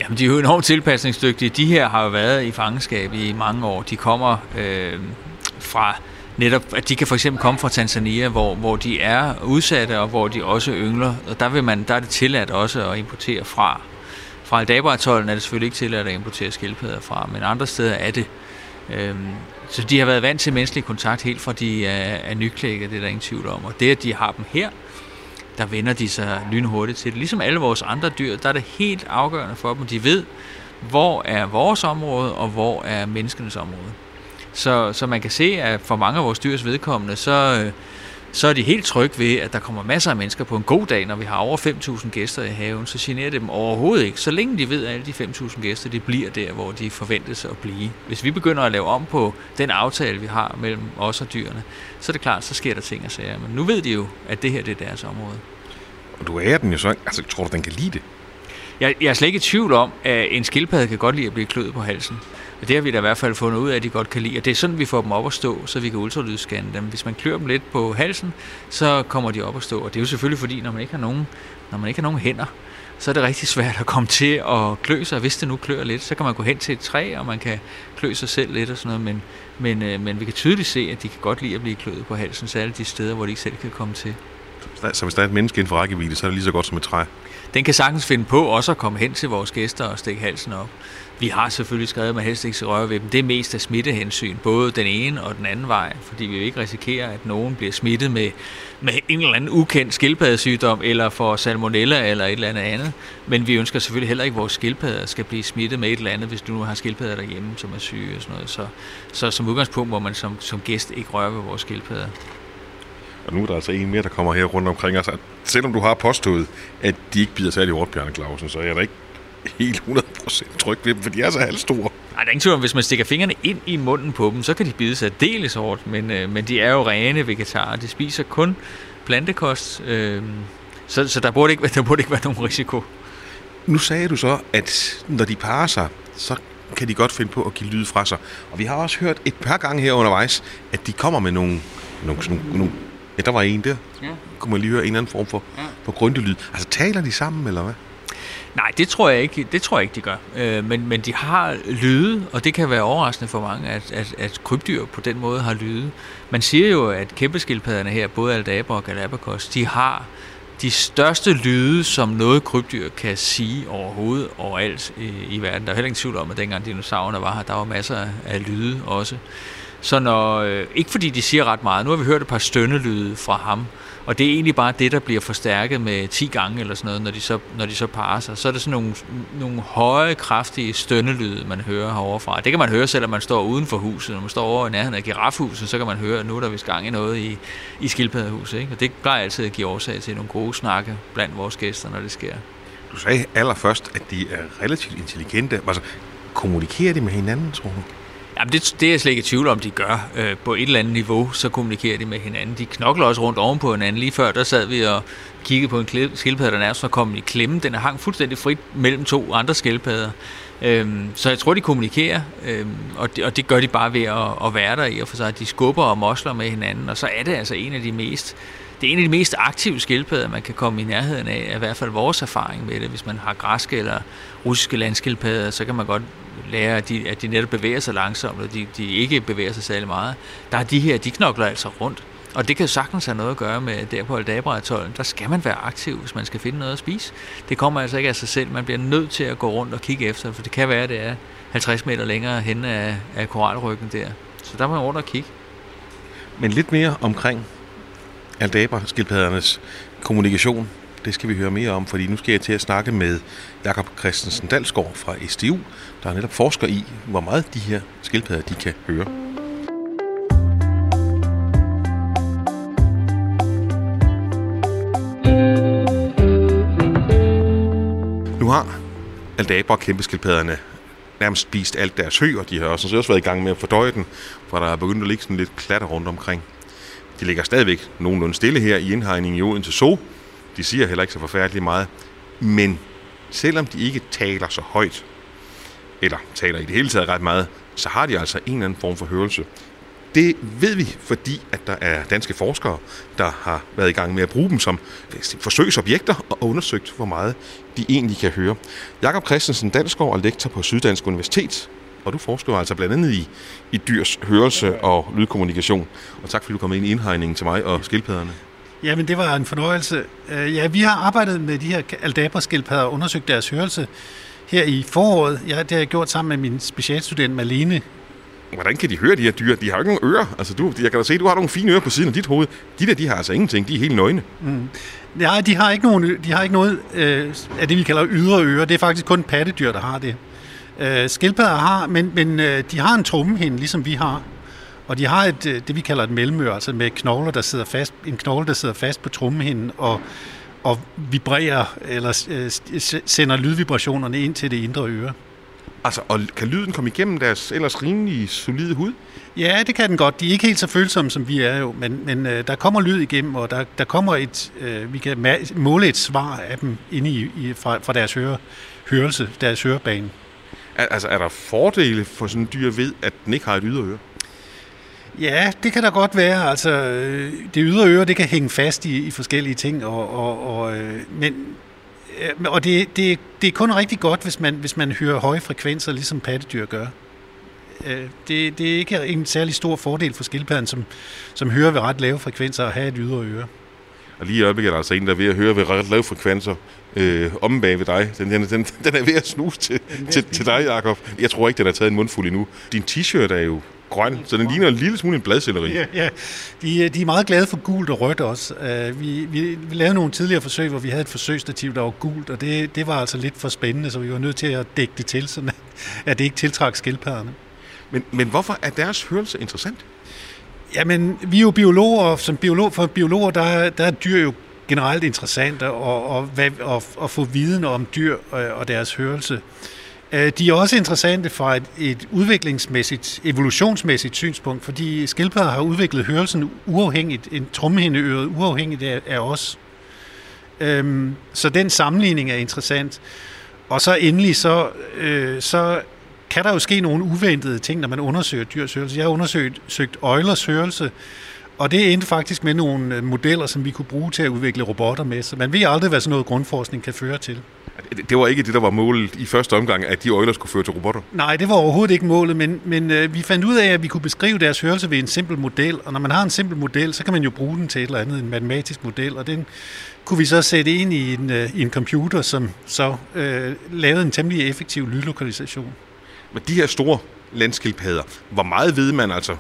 Jamen, de er jo enormt tilpasningsdygtige. De her har jo været i fangenskab i mange år. De kommer øh, fra netop, at de kan for eksempel komme fra Tanzania, hvor, hvor de er udsatte, og hvor de også yngler. Og der, vil man, der er det tilladt også at importere fra. Fra Aldabra-atollen er det selvfølgelig ikke tilladt at importere skildpadder fra, men andre steder er det. Øhm, så de har været vant til menneskelig kontakt helt fra de er, er nyklækket, det er der ingen tvivl om. Og det, at de har dem her, der vender de sig lynhurtigt til det. Ligesom alle vores andre dyr, der er det helt afgørende for dem. De ved, hvor er vores område, og hvor er menneskenes område. Så, så man kan se, at for mange af vores dyrs vedkommende, så, øh, så er de helt trygge ved, at der kommer masser af mennesker på en god dag, når vi har over 5.000 gæster i haven, så generer det dem overhovedet ikke, så længe de ved, at alle de 5.000 gæster, de bliver der, hvor de forventes at blive. Hvis vi begynder at lave om på den aftale, vi har mellem os og dyrene, så er det klart, så sker der ting og sager. Men nu ved de jo, at det her det er deres område. Og du er den jo så, altså tror du, den kan lide det? Jeg, jeg er slet ikke i tvivl om, at en skildpadde kan godt lide at blive kløet på halsen. Og det har vi da i hvert fald fundet ud af, at de godt kan lide. Og det er sådan, vi får dem op at stå, så vi kan ultralydsscanne dem. Hvis man klør dem lidt på halsen, så kommer de op at stå. Og det er jo selvfølgelig fordi, når man ikke har nogen, når man ikke har nogen hænder, så er det rigtig svært at komme til at klø sig. Hvis det nu klør lidt, så kan man gå hen til et træ, og man kan klø sig selv lidt og sådan noget. Men, men, øh, men vi kan tydeligt se, at de kan godt lide at blive kløet på halsen, særligt de steder, hvor de ikke selv kan komme til. Så hvis der er et menneske inden for rækkevidde, så er det lige så godt som et træ. Den kan sagtens finde på også at komme hen til vores gæster og stikke halsen op. Vi har selvfølgelig skrevet, med helst ikke røre ved dem. Det er mest af smittehensyn, både den ene og den anden vej, fordi vi vil ikke risikerer, at nogen bliver smittet med, med en eller anden ukendt skildpaddesygdom, eller for salmonella eller et eller andet andet. Men vi ønsker selvfølgelig heller ikke, at vores skildpadder skal blive smittet med et eller andet, hvis du nu har skildpadder derhjemme, som er syge og sådan noget. Så, så som udgangspunkt må man som, som gæst ikke røre ved vores skildpadder. Og nu er der altså en mere, der kommer her rundt omkring os. Selvom du har påstået, at de ikke bider særlig hårdt, Bjarne Clausen, så er jeg da ikke helt 100% tryg ved dem, for de er så halvstore. Nej, der er ingen tvivl om, hvis man stikker fingrene ind i munden på dem, så kan de bide sig deles hårdt, men, øh, men de er jo rene vegetarer. De spiser kun plantekost, øh, så, så der, burde ikke, der burde ikke være nogen risiko. Nu sagde du så, at når de parer sig, så kan de godt finde på at give lyd fra sig. Og vi har også hørt et par gange her undervejs, at de kommer med nogle, nogle, nogle, nogle Ja, der var en der. Ja. Kunne man lige høre en eller anden form for, ja. for grundelyd. Altså, taler de sammen, eller hvad? Nej, det tror jeg ikke, det tror jeg ikke de gør. Øh, men, men de har lyde, og det kan være overraskende for mange, at, at, at krybdyr på den måde har lyde. Man siger jo, at kæmpeskildpadderne her, både Aldabra og Galapagos, de har de største lyde, som noget krybdyr kan sige overhovedet overalt i, øh, i verden. Der er heller ingen tvivl om, at dengang dinosaurerne var her, der var masser af lyde også. Så når, øh, ikke fordi de siger ret meget, nu har vi hørt et par stønnelyde fra ham, og det er egentlig bare det, der bliver forstærket med 10 gange eller sådan noget, når de så, når de så parer sig. Så er det sådan nogle, nogle høje, kraftige stønnelyde, man hører heroverfra. Det kan man høre, selvom man står uden for huset. Når man står over i nærheden af girafhuset, så kan man høre, at nu er der vist gang i noget i, i skildpaddehuset. Ikke? Og det plejer altid at give årsag til nogle gode snakke blandt vores gæster, når det sker. Du sagde allerførst, at de er relativt intelligente. Altså, kommunikerer de med hinanden, tror du? Jamen det, det er jeg slet ikke i tvivl om, de gør. Øh, på et eller andet niveau, så kommunikerer de med hinanden. De knokler også rundt oven på hinanden. Lige før, der sad vi og kiggede på en skildpadde, der nærmest var kommet i klemme. Den er hang fuldstændig frit mellem to andre skildpadder. Øhm, så jeg tror, de kommunikerer, øhm, og, det, og det gør de bare ved at, at være der i og for sig. De skubber og mosler med hinanden, og så er det altså en af de mest det er en af de mest aktive skildpadder, man kan komme i nærheden af, i hvert fald vores erfaring med det. Hvis man har græske eller russiske landskildpadder, så kan man godt lære, at de, at de netop bevæger sig langsomt, og de, de ikke bevæger sig særlig meget. Der er de her, de knokler altså rundt. Og det kan sagtens have noget at gøre med der på aldabra Der skal man være aktiv, hvis man skal finde noget at spise. Det kommer altså ikke af sig selv. Man bliver nødt til at gå rundt og kigge efter, for det kan være, at det er 50 meter længere hen af, af koralryggen der. Så der må man rundt og kigge. Men lidt mere omkring aldabra-skildpaddernes kommunikation. Det skal vi høre mere om, fordi nu skal jeg til at snakke med Jakob Christensen Dalsgaard fra SDU, der er netop forsker i, hvor meget de her skildpadder de kan høre. Nu har Aldabra kæmpeskildpadderne nærmest spist alt deres hø, og de har også, også været i gang med at fordøje den, for der er begyndt at ligge sådan lidt klatter rundt omkring. De ligger stadigvæk nogenlunde stille her i indhegningen i Odense Zoo. De siger heller ikke så forfærdeligt meget. Men selvom de ikke taler så højt, eller taler i det hele taget ret meget, så har de altså en eller anden form for hørelse. Det ved vi, fordi at der er danske forskere, der har været i gang med at bruge dem som forsøgsobjekter og undersøgt, hvor meget de egentlig kan høre. Jakob Christensen Dansgaard er lektor på Syddansk Universitet, og du forsker altså blandt andet i, i dyrs hørelse og lydkommunikation. Og tak fordi du kom ind i indhegningen til mig og skildpadderne. Jamen, det var en fornøjelse. Øh, ja, vi har arbejdet med de her aldabra-skildpadder og undersøgt deres hørelse her i foråret. Ja, det har jeg gjort sammen med min specialstudent Malene. Hvordan kan de høre de her dyr? De har jo ikke nogen ører. Altså, du, jeg kan da se, du har nogle fine ører på siden af dit hoved. De der, de har altså ingenting. De er helt nøgne. Mm. Nej, de har ikke, nogen, de har ikke noget øh, af det, vi kalder ydre ører. Det er faktisk kun pattedyr, der har det. Øh, skildpadder har, men, men øh, de har en trummehinde, ligesom vi har. Og de har et, øh, det, vi kalder et mellemør, altså med knogler, der sidder fast, en knogle, der sidder fast på trummehinden og, og vibrerer eller øh, sender lydvibrationerne ind til det indre øre. Altså, og kan lyden komme igennem deres ellers rimelig solide hud? Ja, det kan den godt. De er ikke helt så følsomme, som vi er jo, men, men øh, der kommer lyd igennem, og der, der kommer et, øh, vi kan måle et svar af dem inde i, i, fra, fra deres høre, hørelse, deres hørebane. Altså, er der fordele for sådan en dyr ved, at den ikke har et ydre øre? Ja, det kan der godt være. Altså, det ydre øre, det kan hænge fast i, i forskellige ting, og, og, og, øh, men, og det, det, det er kun rigtig godt, hvis man, hvis man hører høje frekvenser, ligesom pattedyr gør. Øh, det, det er ikke en særlig stor fordel for skildpadden, som, som hører ved ret lave frekvenser, at have et ydre øre. Og lige i øjeblikket er der altså en, der er ved at høre ved ret lave frekvenser øh, om bag ved dig. Den, den, den, den er ved at snuse til, til, til dig, Jacob. Jeg tror ikke, den har taget en mundfuld endnu. Din t-shirt er jo grøn, så den ligner en lille smule en bladcelleri. Ja, ja. De, de er meget glade for gult og rødt også. Uh, vi, vi, vi lavede nogle tidligere forsøg, hvor vi havde et forsøgsstativ, der var gult, og det, det var altså lidt for spændende, så vi var nødt til at dække det til, så at det ikke tiltrak skildpadderne. Men, men hvorfor er deres hørelse interessant? Jamen, vi er jo biologer, og som biolog, for biologer, der, der er dyr jo generelt interessant at, og, og, og, og få viden om dyr og, og deres hørelse. Øh, de er også interessante fra et, et udviklingsmæssigt, evolutionsmæssigt synspunkt, fordi skildpadder har udviklet hørelsen uafhængigt, en trommehindeøret uafhængigt af, af os. Øhm, så den sammenligning er interessant. Og så endelig, så, øh, så kan der jo ske nogle uventede ting, når man undersøger dyrs hørelse. Jeg har undersøgt søgt Eulers hørelse, og det endte faktisk med nogle øh, modeller, som vi kunne bruge til at udvikle robotter med. Så man ved aldrig, hvad sådan noget grundforskning kan føre til. Det var ikke det, der var målet i første omgang, at de øjler skulle føre til robotter? Nej, det var overhovedet ikke målet, men, men øh, vi fandt ud af, at vi kunne beskrive deres hørelse ved en simpel model, og når man har en simpel model, så kan man jo bruge den til et eller andet, en matematisk model, og den kunne vi så sætte ind i en, øh, i en computer, som så øh, lavede en temmelig effektiv lydlokalisation. Men de her store landskildpadder, hvor meget ved man altså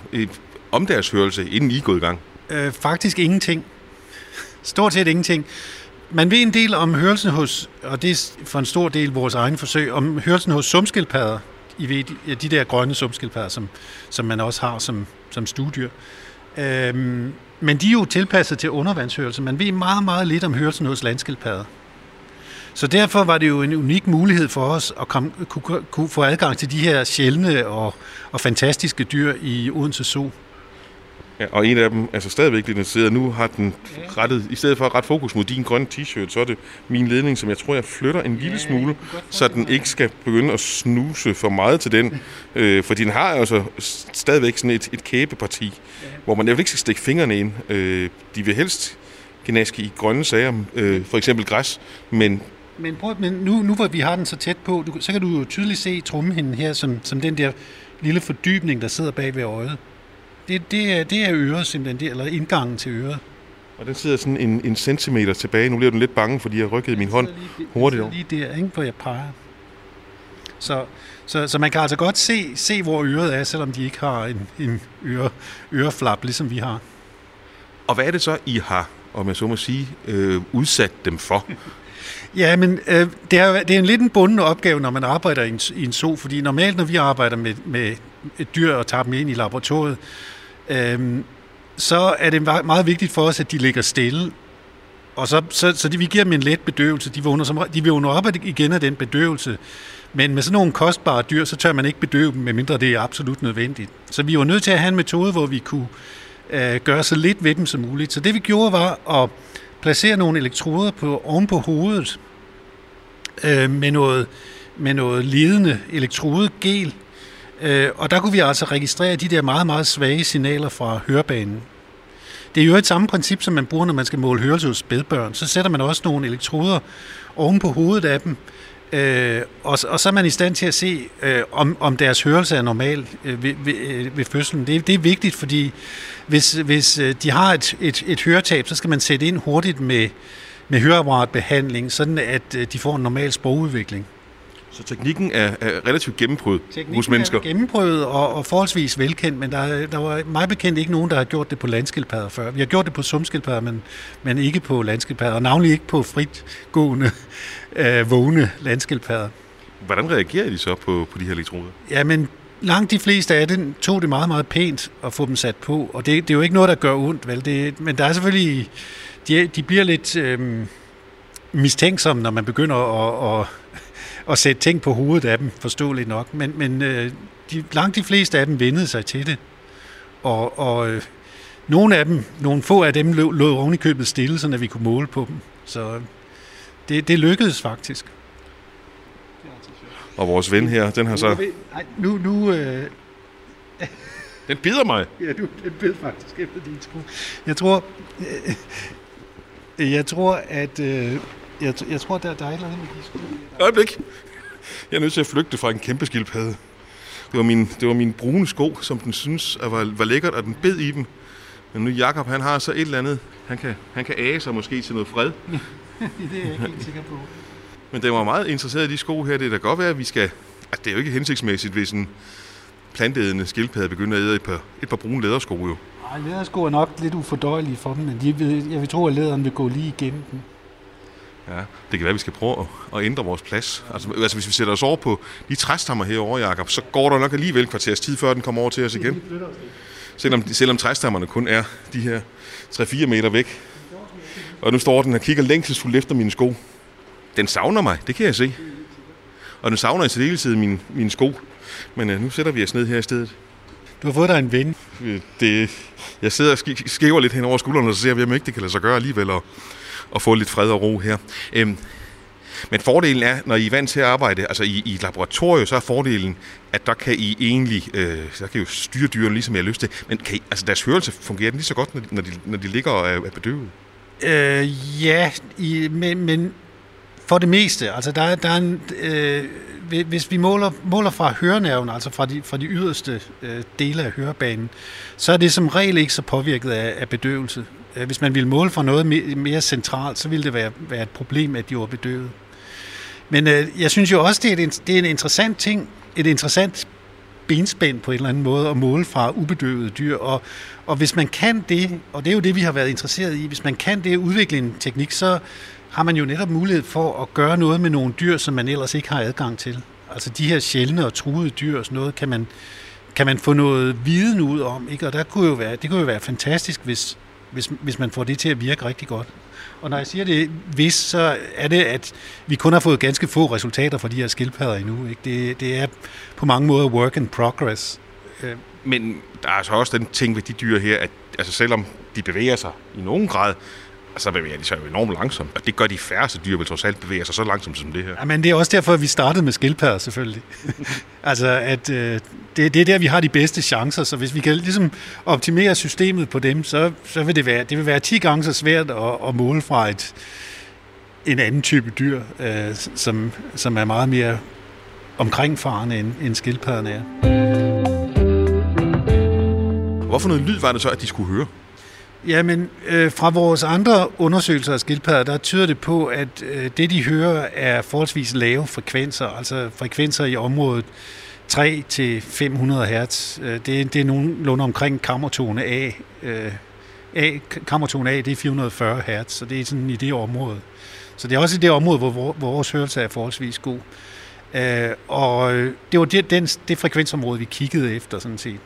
om deres hørelse, inden I er gået i gang? Øh, faktisk ingenting. Stort set ingenting. Man ved en del om hørelsen hos, og det er for en stor del vores egen forsøg, om hørelsen hos sumskildpadder. I ved, de der grønne sumskildpadder, som, som man også har som, som studier. Øhm, men de er jo tilpasset til undervandshørelse. Man ved meget, meget lidt om hørelsen hos landskildpadder. Så derfor var det jo en unik mulighed for os at komme, kunne, kunne få adgang til de her sjældne og, og fantastiske dyr i Odense Zoo. Ja, og en af dem er så stadigvæk lidt. Nu har den rettet, i stedet for at rette fokus mod din grønne t-shirt, så er det min ledning, som jeg tror, jeg flytter en lille smule, så den ikke skal begynde at snuse for meget til den. øh, for den har altså stadigvæk sådan et, et kæbeparti, hvor man ikke skal stikke fingrene ind. Øh, de vil helst gnaske i grønne sager, øh, for eksempel græs, men men, prøv, men nu, nu hvor vi har den så tæt på, du, så kan du jo tydeligt se trummehinden her, som, som den der lille fordybning, der sidder bag ved øjet. Det, det, er, det er øret simpelthen, det, eller indgangen til øret. Og den sidder sådan en, en centimeter tilbage. Nu bliver den lidt bange, fordi jeg rykket min hånd lige, hurtigt over. Lige der, ikke, hvor jeg peger. Så, så, så man kan altså godt se, se, hvor øret er, selvom de ikke har en, en øre, øreflap, ligesom vi har. Og hvad er det så, I har, om jeg så må sige, øh, udsat dem for? Ja, men øh, det, er, det er en lidt en bunden opgave, når man arbejder i en, i en zoo, fordi normalt, når vi arbejder med, med et dyr og tager dem ind i laboratoriet, øhm, så er det meget vigtigt for os, at de ligger stille. Og så, så, så de, vi giver dem en let bedøvelse. De vågner, som, de vågner op igen af den bedøvelse. Men med sådan nogle kostbare dyr, så tør man ikke bedøve dem, medmindre det er absolut nødvendigt. Så vi var nødt til at have en metode, hvor vi kunne øh, gøre så lidt ved dem som muligt. Så det vi gjorde var at placere nogle elektroder på, oven på hovedet øh, med noget, med noget ledende elektrodegel. Øh, og der kunne vi altså registrere de der meget, meget svage signaler fra hørebanen. Det er jo et samme princip, som man bruger, når man skal måle hørelse hos spædbørn. Så sætter man også nogle elektroder oven på hovedet af dem, øh, og, og så er man i stand til at se, øh, om, om deres hørelse er normal øh, ved, ved, øh, ved fødslen. Det, det er vigtigt, fordi hvis, hvis øh, de har et, et, et høretab, så skal man sætte ind hurtigt med, med høreapparatbehandling, sådan at øh, de får en normal sprogudvikling. Så teknikken er, er relativt gennemprøvet teknikken hos mennesker? Teknikken er gennemprøvet og, og forholdsvis velkendt, men der, der var meget bekendt ikke nogen, der har gjort det på landskildpadder før. Vi har gjort det på sumskildpadder, men, men ikke på landskildpadder, og navnlig ikke på fritgående, øh, vågne landskildpadder. Hvordan reagerer de så på, på de her elektroder? Jamen, langt de fleste af dem tog det meget, meget pænt at få dem sat på, og det, det er jo ikke noget, der gør ondt, vel? Det, men der er selvfølgelig, de, de bliver lidt øh, mistænksomme, når man begynder at, at, at sætte ting på hovedet af dem, forståeligt nok, men, men øh, de, langt de fleste af dem vendede sig til det, og, og øh, nogle af dem, nogle få af dem lå, lå købet stille, så vi kunne måle på dem, så det, det lykkedes faktisk. Og vores ven her, den har så... Nej, nu... nu øh... Den bider mig. Ja, du, den bider faktisk efter din sko. Jeg tror... Øh, jeg tror, at... Øh, jeg, jeg tror, der, der er et eller andet med de sko. Øjeblik. Jeg er nødt til at flygte fra en kæmpe skildpadde. Det var min, det var min brune sko, som den synes var, var lækkert, og den bed i dem. Men nu Jakob, han har så et eller andet. Han kan, han kan age sig måske til noget fred. det er jeg ikke helt sikker på. Men det var meget interesseret i de sko her. Det er da godt være, at vi skal... Altså, det er jo ikke hensigtsmæssigt, hvis en planteædende skildpadde begynder at æde et par, et par brune lædersko jo. Nej, lædersko er nok lidt ufordøjelige for dem, men de vil, jeg vil tro, at læderen vil gå lige igennem dem. Ja, det kan være, at vi skal prøve at, at ændre vores plads. Altså, altså hvis vi sætter os over på de træstammer herovre, Jacob, så går der nok alligevel kvarters tid, før den kommer over til os igen. Selvom, selvom træstammerne kun er de her 3-4 meter væk. Og nu står den og kigger længselsfuldt efter mine sko. Den savner mig, det kan jeg se. Og den savner i særdeleshed mine, mine sko. Men uh, nu sætter vi os ned her i stedet. Du har fået dig en ven. Øh, Det, jeg sidder og sk- skæver lidt hen over skuldrene, og så ser vi, om ikke det kan lade sig gøre alligevel at, at få lidt fred og ro her. Øhm, men fordelen er, når I er vant til at arbejde, altså i, i et laboratorium, så er fordelen, at der kan I egentlig, øh, der kan I jo styre dyrene, ligesom jeg har lyst til. Men kan I, altså deres hørelse fungerer den lige så godt, når de, når de, når de ligger og er, er bedøvet? Øh, ja, i, men, men for det meste, altså der, der er en, øh, hvis vi måler, måler fra hørenerven, altså fra de, fra de yderste øh, dele af hørebanen, så er det som regel ikke så påvirket af, af bedøvelse. Øh, hvis man ville måle fra noget mere, mere centralt, så ville det være, være et problem, at de var bedøvet. Men øh, jeg synes jo også, det er, et, det er en interessant ting, et interessant benspænd på en eller anden måde at måle fra ubedøvede dyr. Og, og hvis man kan det, og det er jo det, vi har været interesseret i, hvis man kan det udvikle en teknik, så har man jo netop mulighed for at gøre noget med nogle dyr, som man ellers ikke har adgang til. Altså de her sjældne og truede dyr og sådan noget, kan man, kan man få noget viden ud om. Ikke? Og der kunne jo være, det kunne jo være fantastisk, hvis, hvis, hvis man får det til at virke rigtig godt. Og når jeg siger det hvis, så er det, at vi kun har fået ganske få resultater fra de her skildpadder endnu. Ikke? Det, det er på mange måder work in progress. Øh. Men der er altså også den ting ved de dyr her, at altså selvom de bevæger sig i nogen grad, så bevæger de sig jo enormt langsomt. Og det gør de færreste dyr, vil trods alt bevæge sig så langsomt som det her. Ja, men det er også derfor, at vi startede med skildpadder, selvfølgelig. altså, at øh, det, det er der, vi har de bedste chancer, så hvis vi kan ligesom optimere systemet på dem, så, så vil det være, det vil være 10 gange så svært at, at måle fra et, en anden type dyr, øh, som, som er meget mere omkringfarende, end, end skildpadderne er. Hvorfor noget lyd var det så, at de skulle høre? Jamen, øh, fra vores andre undersøgelser af skildpadder, der tyder det på, at øh, det, de hører, er forholdsvis lave frekvenser, altså frekvenser i området 3 til 500 Hz. Øh, det, det er nogenlunde omkring kammertone A. Øh, A kammertone A, det er 440 Hz, så det er sådan i det område. Så det er også i det område, hvor, hvor vores hørelse er forholdsvis god. Øh, og øh, det var det, den, det frekvensområde, vi kiggede efter, sådan set.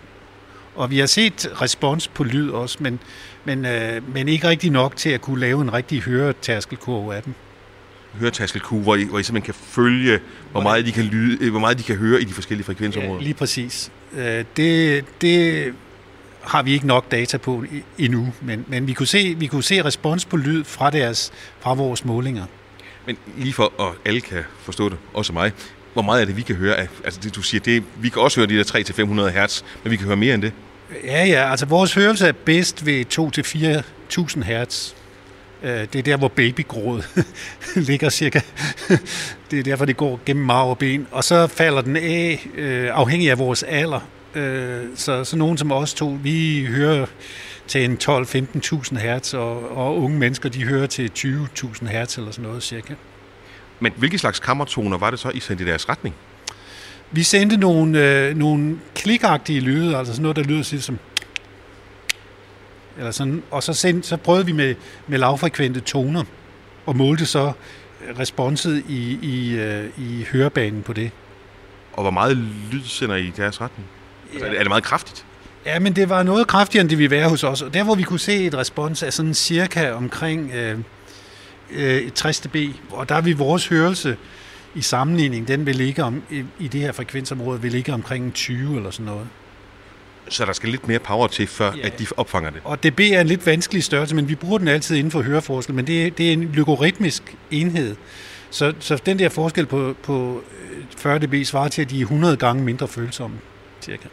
Og vi har set respons på lyd også, men, men, øh, men ikke rigtig nok til at kunne lave en rigtig høretærskelkurve af dem. Høretaskelkue, hvor I, hvor I simpelthen kan følge, hvor meget, de kan lyde, øh, hvor meget de kan høre i de forskellige frekvensområder. Ja, lige præcis. Øh, det, det har vi ikke nok data på endnu, men, men vi, kunne se, vi kunne se respons på lyd fra, deres, fra vores målinger. Men lige for, at alle kan forstå det, også mig, hvor meget er det, vi kan høre? af- Altså det, du siger, det, vi kan også høre de der 300-500 hertz, men vi kan høre mere end det. Ja, ja, altså vores hørelse er bedst ved 2-4.000 hertz. Øh, det er der, hvor babygrådet ligger cirka. Det er derfor, det går gennem marv og ben. Og så falder den af, øh, afhængig af vores alder. Øh, så, så nogen som os to, vi hører til en 12-15.000 hertz, og, og unge mennesker, de hører til 20.000 hertz eller sådan noget cirka. Men hvilke slags kammertoner var det så, I sendte i deres retning? Vi sendte nogle, øh, nogle klikagtige lyde, altså sådan noget, der lyder sådan som... Eller sådan, og så, sendte, så prøvede vi med, med lavfrekvente toner, og målte så responset i, i, øh, i hørebanen på det. Og hvor meget lyd sender I i deres retning? Altså, er, det, er det meget kraftigt? Ja, men det var noget kraftigere, end det ville være hos os. Og der, hvor vi kunne se et respons af sådan cirka omkring øh, øh, 60 dB, og der er vi vores hørelse i sammenligning, den vil ligge om, i, i det her frekvensområde, vil ligge omkring 20 eller sådan noget. Så der skal lidt mere power til, før Ja. at de opfanger det. Og dB er en lidt vanskelig størrelse, men vi bruger den altid inden for høreforskel, men det er, det er en logaritmisk enhed. Så, så den der forskel på, på øh, 40 dB svarer til, at de er 100 gange mindre følsomme, cirka.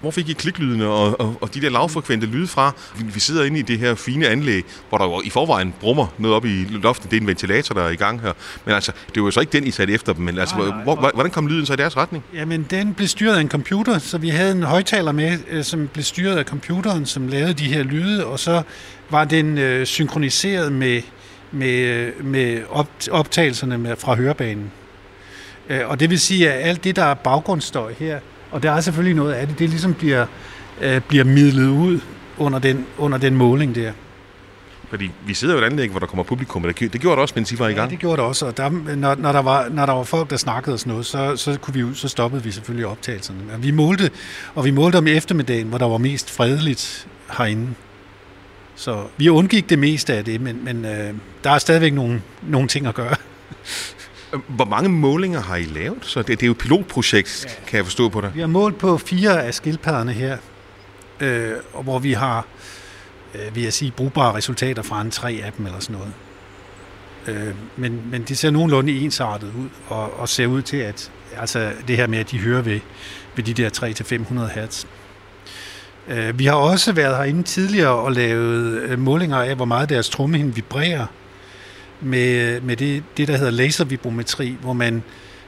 Hvor fik I kliklydene og, og, og de der lavfrekvente lyde fra? Vi, sidder inde i det her fine anlæg, hvor der jo i forvejen brummer noget op i loftet. Det er en ventilator, der er i gang her. Men altså, det var jo så ikke den, I satte efter dem. Men altså, Nej, nej, hvor, nej. hvordan kom lyden så i deres retning? Jamen, den blev styret af en computer, så vi havde en højtaler med, øh, som blev styret af computeren, som lavede de her lyde, og så var den øh, synkroniseret med, med, øh, med op, optagelserne med, fra hørebanen. Øh, og det vil sige, at alt det, der er baggrundsstøj her, og der er selvfølgelig noget af det, det ligesom bliver, øh, bliver midlet ud under den, under den måling der. Fordi vi sidder jo i et anlæg, hvor der kommer publikum, og det, gjorde det også, mens I var i Ja, gang. det gjorde det også, og der, når, når, der var, når der var folk, der snakkede og sådan noget, så, så, kunne vi, så stoppede vi selvfølgelig optagelserne. Men vi målte, og vi målte om eftermiddagen, hvor der var mest fredeligt herinde. Så vi undgik det meste af det, men, men øh, der er stadigvæk nogle, nogle ting at gøre. Hvor mange målinger har I lavet? Så det, det er jo et pilotprojekt, kan jeg forstå på dig. Vi har målt på fire af skildpadderne her, øh, og hvor vi har, øh, vil jeg sige, brugbare resultater fra en tre af dem eller sådan noget. Øh, men, men de ser nogenlunde ensartet ud, og, og ser ud til, at altså det her med, at de hører ved, ved de der 3-500 hertz. Øh, vi har også været herinde tidligere og lavet øh, målinger af, hvor meget deres trommehinde vibrerer med, med det, det, der hedder laservibrometri, hvor man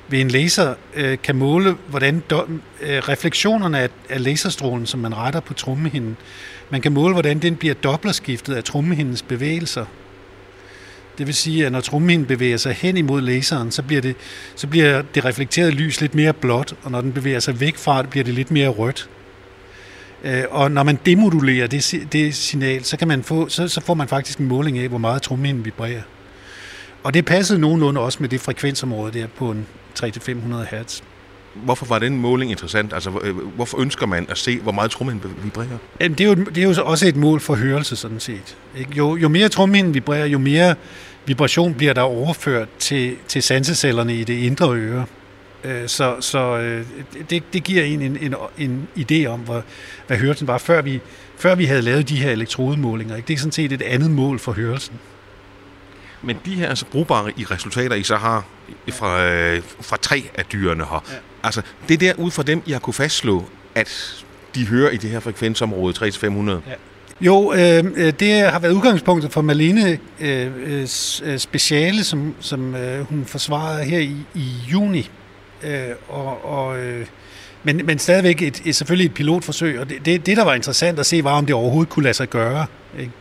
ved en laser øh, kan måle, hvordan do, øh, refleksionerne af, af laserstrålen, som man retter på trommehinden, man kan måle, hvordan den bliver dobblerskiftet af trommehindens bevægelser. Det vil sige, at når trommehinden bevæger sig hen imod laseren, så bliver, det, så bliver det reflekterede lys lidt mere blåt, og når den bevæger sig væk fra det, bliver det lidt mere rødt. Øh, og når man demodulerer det, det signal, så, kan man få, så, så får man faktisk en måling af, hvor meget trommehinden vibrerer. Og det passede nogenlunde også med det frekvensområde der på en 300-500 hertz. Hvorfor var den måling interessant? Altså, øh, hvorfor ønsker man at se, hvor meget trummen vibrerer? Jamen, det, er jo, det er jo så også et mål for hørelse, sådan set. Jo, jo mere trommehinden vibrerer, jo mere vibration bliver der overført til, til sansecellerne i det indre øre. Øh, Så, så øh, det, det giver en en, en en idé om, hvor, hvad hørelsen var, før vi, før vi havde lavet de her elektrodemålinger. Ikke? Det er sådan set et andet mål for hørelsen. Men de her altså, brugbare i resultater, I så har fra, øh, fra tre af dyrene her, ja. altså det er der ud fra dem, I har kunne fastslå, at de hører i det her frekvensområde 3-500. Jo, øh, øh, det har været udgangspunktet for Malene øh, øh, øh, speciale, som, som øh, hun forsvarede her i, i juni. Øh, og, og, øh, men, men stadigvæk et, et, selvfølgelig et pilotforsøg, og det, det, det, der var interessant at se, var, om det overhovedet kunne lade sig gøre. Ikke?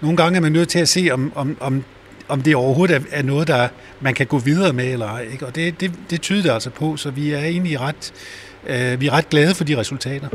Nogle gange er man nødt til at se, om, om, om, om det overhovedet er, noget, der man kan gå videre med, eller ej. Ikke? Og det, det, det tyder det altså på, så vi er egentlig ret, øh, vi er ret glade for de resultater.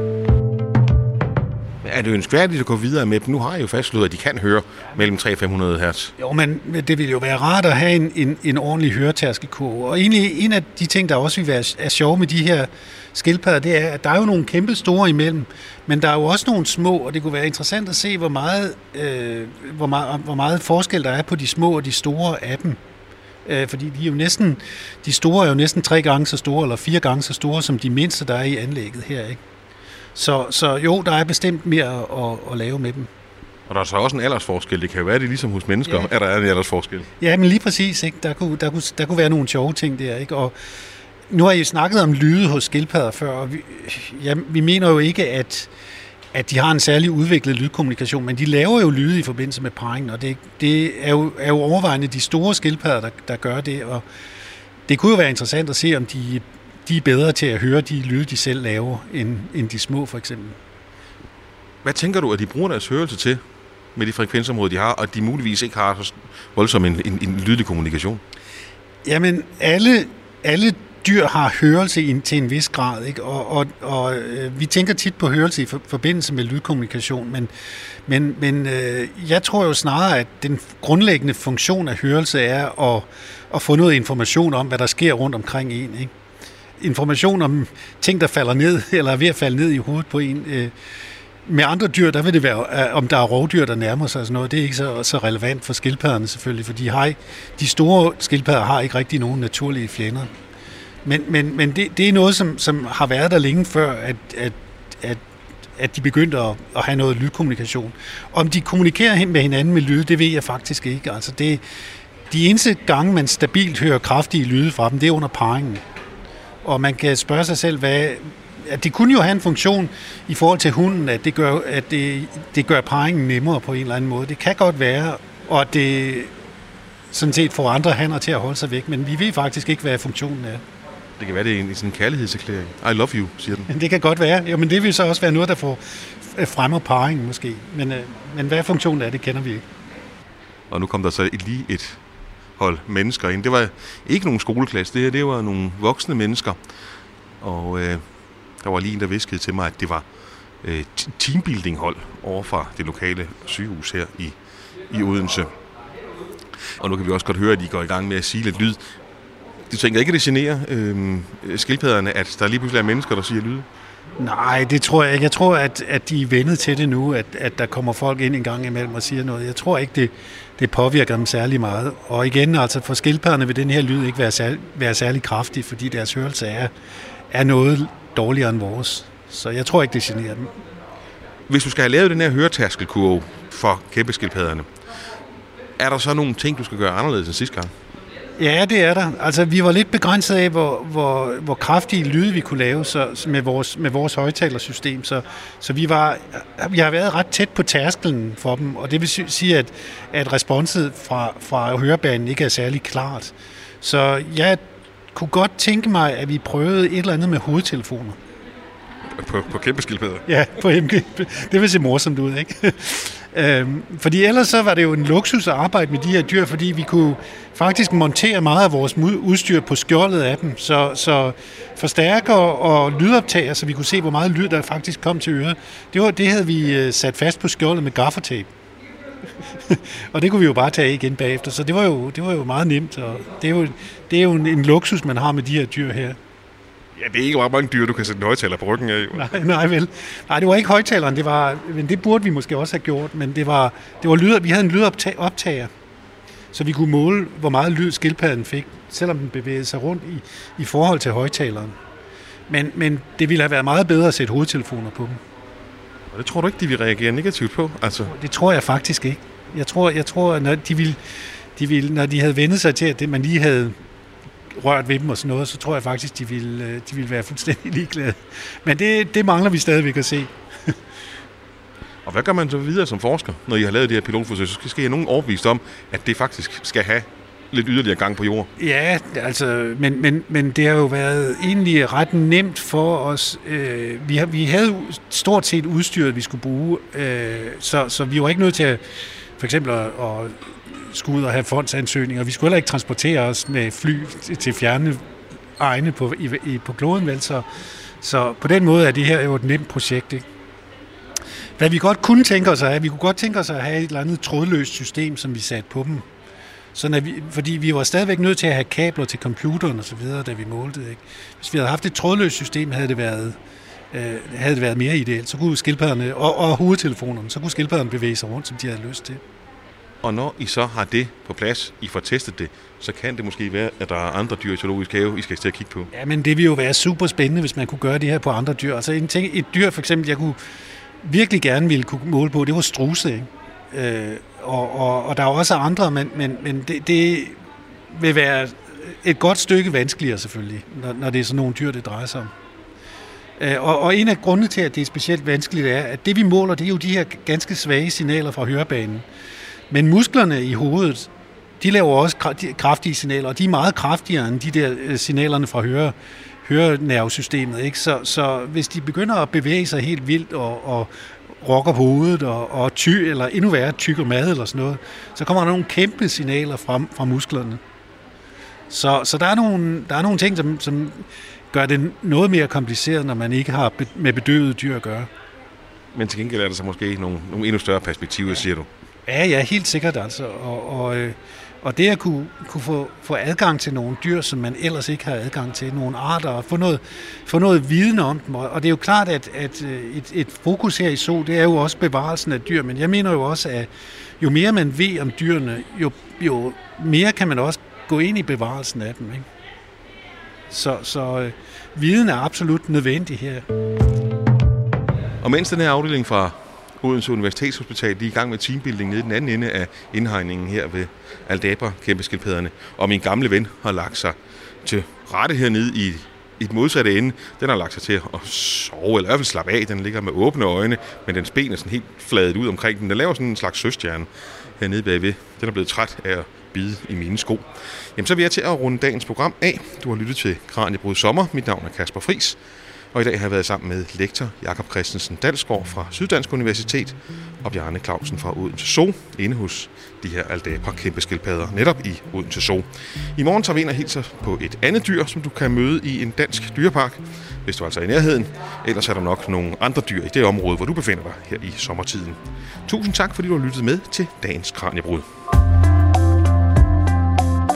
Er det ønskværdigt at gå videre med dem? Nu har jeg jo fastslået, at de kan høre mellem 3 og 500 hertz. Jo, men det ville jo være rart at have en, en, en ordentlig høretærskekurve. Og egentlig en af de ting, der også vil være er sjove med de her skildpadder, det er, at der er jo nogle kæmpe store imellem, men der er jo også nogle små, og det kunne være interessant at se, hvor meget, øh, hvor meget, hvor meget forskel der er på de små og de store af dem. Øh, fordi de er jo næsten, de store er jo næsten tre gange så store, eller fire gange så store, som de mindste, der er i anlægget her. Ikke? Så, så jo, der er bestemt mere at, at lave med dem. Og der er så også en aldersforskel. Det kan jo være, det er ligesom hos mennesker, Ja. ja. at der er en aldersforskel. Ja, men lige præcis. Ikke? Der, kunne, der, kunne, der kunne være nogle sjove ting der. Ikke? Og nu har I jo snakket om lyde hos skildpadder før, og vi, ja, vi mener jo ikke, at, at de har en særlig udviklet lydkommunikation, men de laver jo lyde i forbindelse med parringen, og det, det er, jo, er jo overvejende de store skildpadder, der, der gør det, og det kunne jo være interessant at se, om de, de er bedre til at høre de lyde, de selv laver, end, end de små for eksempel. Hvad tænker du, at de bruger deres hørelse til med de frekvensområder, de har, og at de muligvis ikke har så voldsom en, en, en lydlig kommunikation? Jamen, alle, alle dyr har hørelse i, en- til en vis grad, ikke? og, og, og øh, vi tænker tit på hørelse i for, forbindelse med lydkommunikation, men, men, men øh, jeg tror jo snarere, at den grundlæggende funktion af hørelse er at, at få noget information om, hvad der sker rundt omkring en. Ikke? Information om ting, der falder ned, eller er ved at falde ned i hovedet på en. Øh, med andre dyr, der vil det være, øh, om der er rovdyr, der nærmer sig og sådan noget. Det er ikke så, så relevant for skildpadderne selvfølgelig, for de, har de store skildpadder har ikke rigtig nogen naturlige fjender. Men, men, men det, det er noget, som, som har været der længe før, at, at, at, at de begyndte at, at have noget lydkommunikation. Om de kommunikerer med hinanden med lyd, det ved jeg faktisk ikke. Altså det, de eneste gange, man stabilt hører kraftige lyde fra dem, det er under parringen. Og man kan spørge sig selv, hvad, at det kunne jo have en funktion i forhold til hunden, at det gør, at det, det gør parringen nemmere på en eller anden måde. Det kan godt være, og at det sådan set får andre hanner til at holde sig væk, men vi ved faktisk ikke, hvad funktionen er. Det kan være, det er en, sådan en kærlighedserklæring. I love you, siger den. Det kan godt være. Jo, men det vil så også være noget, der får fremmer parringen måske. Men, øh, men hvad funktionen er, det kender vi ikke. Og nu kom der så lige et hold mennesker ind. Det var ikke nogen skoleklasse, det her det var nogle voksne mennesker. Og øh, der var lige en, der viskede til mig, at det var øh, teambuilding-hold over fra det lokale sygehus her i, i Odense. Og nu kan vi også godt høre, at de går i gang med at sige lidt lyd. Du tænker ikke, at det generer øh, skildpadderne, at der lige pludselig er mennesker, der siger lyd? Nej, det tror jeg ikke. Jeg tror, at, at de er vendet til det nu, at, at der kommer folk ind en gang imellem og siger noget. Jeg tror ikke, det, det påvirker dem særlig meget. Og igen, altså for skildpadderne vil den her lyd ikke være særlig, være særlig kraftig, fordi deres hørelse er, er noget dårligere end vores. Så jeg tror ikke, det generer dem. Hvis du skal have lavet den her høretærskelkurve for kæmpeskildpadderne, er der så nogle ting, du skal gøre anderledes end sidste gang? Ja, det er der. Altså, vi var lidt begrænset af, hvor, hvor, hvor kraftige lyde vi kunne lave så, med vores, med vores højtalersystem. Så, så vi, var, vi har været ret tæt på tærskelen for dem, og det vil sige, at, at responset fra, fra hørebanen ikke er særlig klart. Så jeg kunne godt tænke mig, at vi prøvede et eller andet med hovedtelefoner. På, på kæmpe skildpadder? Ja, på MG. Det vil se morsomt ud, ikke? Øhm, fordi ellers så var det jo en luksus at arbejde med de her dyr, fordi vi kunne faktisk montere meget af vores udstyr på skjoldet af dem, så, så forstærker og lydoptager, så vi kunne se, hvor meget lyd der faktisk kom til øret. Det, var, det havde vi øh, sat fast på skjoldet med gaffertape. og det kunne vi jo bare tage igen bagefter, så det var jo, det var jo meget nemt, og det er jo, det er jo en, en luksus, man har med de her dyr her. Ja, det er ikke meget mange dyr, du kan sætte en højtaler på ryggen af. Nej, nej vel. Nej, det var ikke højtaleren, det var, men det burde vi måske også have gjort, men det var, det var lyd, vi havde en lydoptager, så vi kunne måle, hvor meget lyd skildpadden fik, selvom den bevægede sig rundt i, i forhold til højtaleren. Men, men det ville have været meget bedre at sætte hovedtelefoner på dem. Og det tror du ikke, de vil reagere negativt på? Altså. Det tror jeg faktisk ikke. Jeg tror, jeg tror når de ville, de ville, når de havde vendet sig til, at det, man lige havde rørt ved dem og sådan noget, så tror jeg faktisk, de ville, øh, de ville være fuldstændig ligeglade. Men det, det mangler vi stadigvæk at se. og hvad gør man så videre som forsker, når I har lavet det her pilotforsøg? Så skal I nogen overbevist om, at det faktisk skal have lidt yderligere gang på jorden. Ja, altså, men, men, men det har jo været egentlig ret nemt for os. Øh, vi, har, vi havde stort set udstyret, vi skulle bruge, øh, så, så vi var ikke nødt til at, for eksempel at, at skulle ud og have fondsansøgninger. Vi skulle heller ikke transportere os med fly til fjerne egne på, i, i, på kloden, vel? Så, så på den måde er det her jo et nemt projekt, ikke? Hvad vi godt kunne tænke os at have, vi kunne godt tænke os at have et eller andet trådløst system, som vi satte på dem. Sådan at vi, fordi vi var stadigvæk nødt til at have kabler til computeren og så videre, da vi målte. Ikke? Hvis vi havde haft et trådløst system, havde det været, øh, havde det været mere ideelt. Så kunne skildpadderne, og, og hovedtelefonerne, så kunne skildpadderne bevæge sig rundt, som de havde lyst til. Og når I så har det på plads, I får testet det, så kan det måske være, at der er andre dyr i zoologisk have, I skal til at kigge på. Ja, men det vil jo være super spændende, hvis man kunne gøre det her på andre dyr. Altså en ting, et dyr for eksempel, jeg kunne virkelig gerne ville kunne måle på, det var struse. Ikke? Øh, og, og, og der er også andre, men, men, men det, det vil være et godt stykke vanskeligere selvfølgelig, når, når det er sådan nogle dyr, det drejer sig om. Øh, og, og en af grundene til, at det er specielt vanskeligt, er, at det vi måler, det er jo de her ganske svage signaler fra hørebanen. Men musklerne i hovedet, de laver også kraftige signaler, og de er meget kraftigere end de der øh, signalerne fra høre, hørenervesystemet. Ikke? Så, så hvis de begynder at bevæge sig helt vildt og, og rokker på hovedet og, og ty, eller endnu værre tykker mad eller sådan noget, så kommer der nogle kæmpe signaler frem fra musklerne. Så, så der, er nogle, der er nogle ting, som, som gør det noget mere kompliceret, når man ikke har med bedøvede dyr at gøre. Men til gengæld er der så måske nogle, nogle endnu større perspektiver, siger du? Ja, ja, helt sikkert altså. Og, og, øh, og det at kunne, kunne få, få adgang til nogle dyr, som man ellers ikke har adgang til, nogle arter, og få noget, få noget viden om dem. Og det er jo klart, at, at øh, et, et fokus her i SO, det er jo også bevarelsen af dyr, men jeg mener jo også, at jo mere man ved om dyrene, jo, jo mere kan man også gå ind i bevarelsen af dem. Ikke? Så, så øh, viden er absolut nødvendig her. Og mens den her afdeling fra Odense Universitetshospital, de er i gang med teambuilding nede i den anden ende af indhegningen her ved Aldabra kæmpeskildpadderne. Og min gamle ven har lagt sig til rette hernede i i den modsatte ende, den har lagt sig til at sove, eller i hvert fald slappe af. Den ligger med åbne øjne, men dens ben er sådan helt fladet ud omkring den. Den laver sådan en slags søstjerne hernede bagved. Den er blevet træt af at bide i mine sko. Jamen, så er vi til at runde dagens program af. Du har lyttet til Kranjebrud Sommer. Mit navn er Kasper Fris. Og i dag har jeg været sammen med lektor Jakob Christensen Dalsgaard fra Syddansk Universitet og Bjarne Clausen fra Odense Zoo, inde hos de her Aldabra kæmpe skildpadder, netop i Odense Zoo. I morgen tager vi ind og hilser på et andet dyr, som du kan møde i en dansk dyrepark, hvis du altså er i nærheden. Ellers er der nok nogle andre dyr i det område, hvor du befinder dig her i sommertiden. Tusind tak, fordi du har lyttet med til dagens Kranjebrud.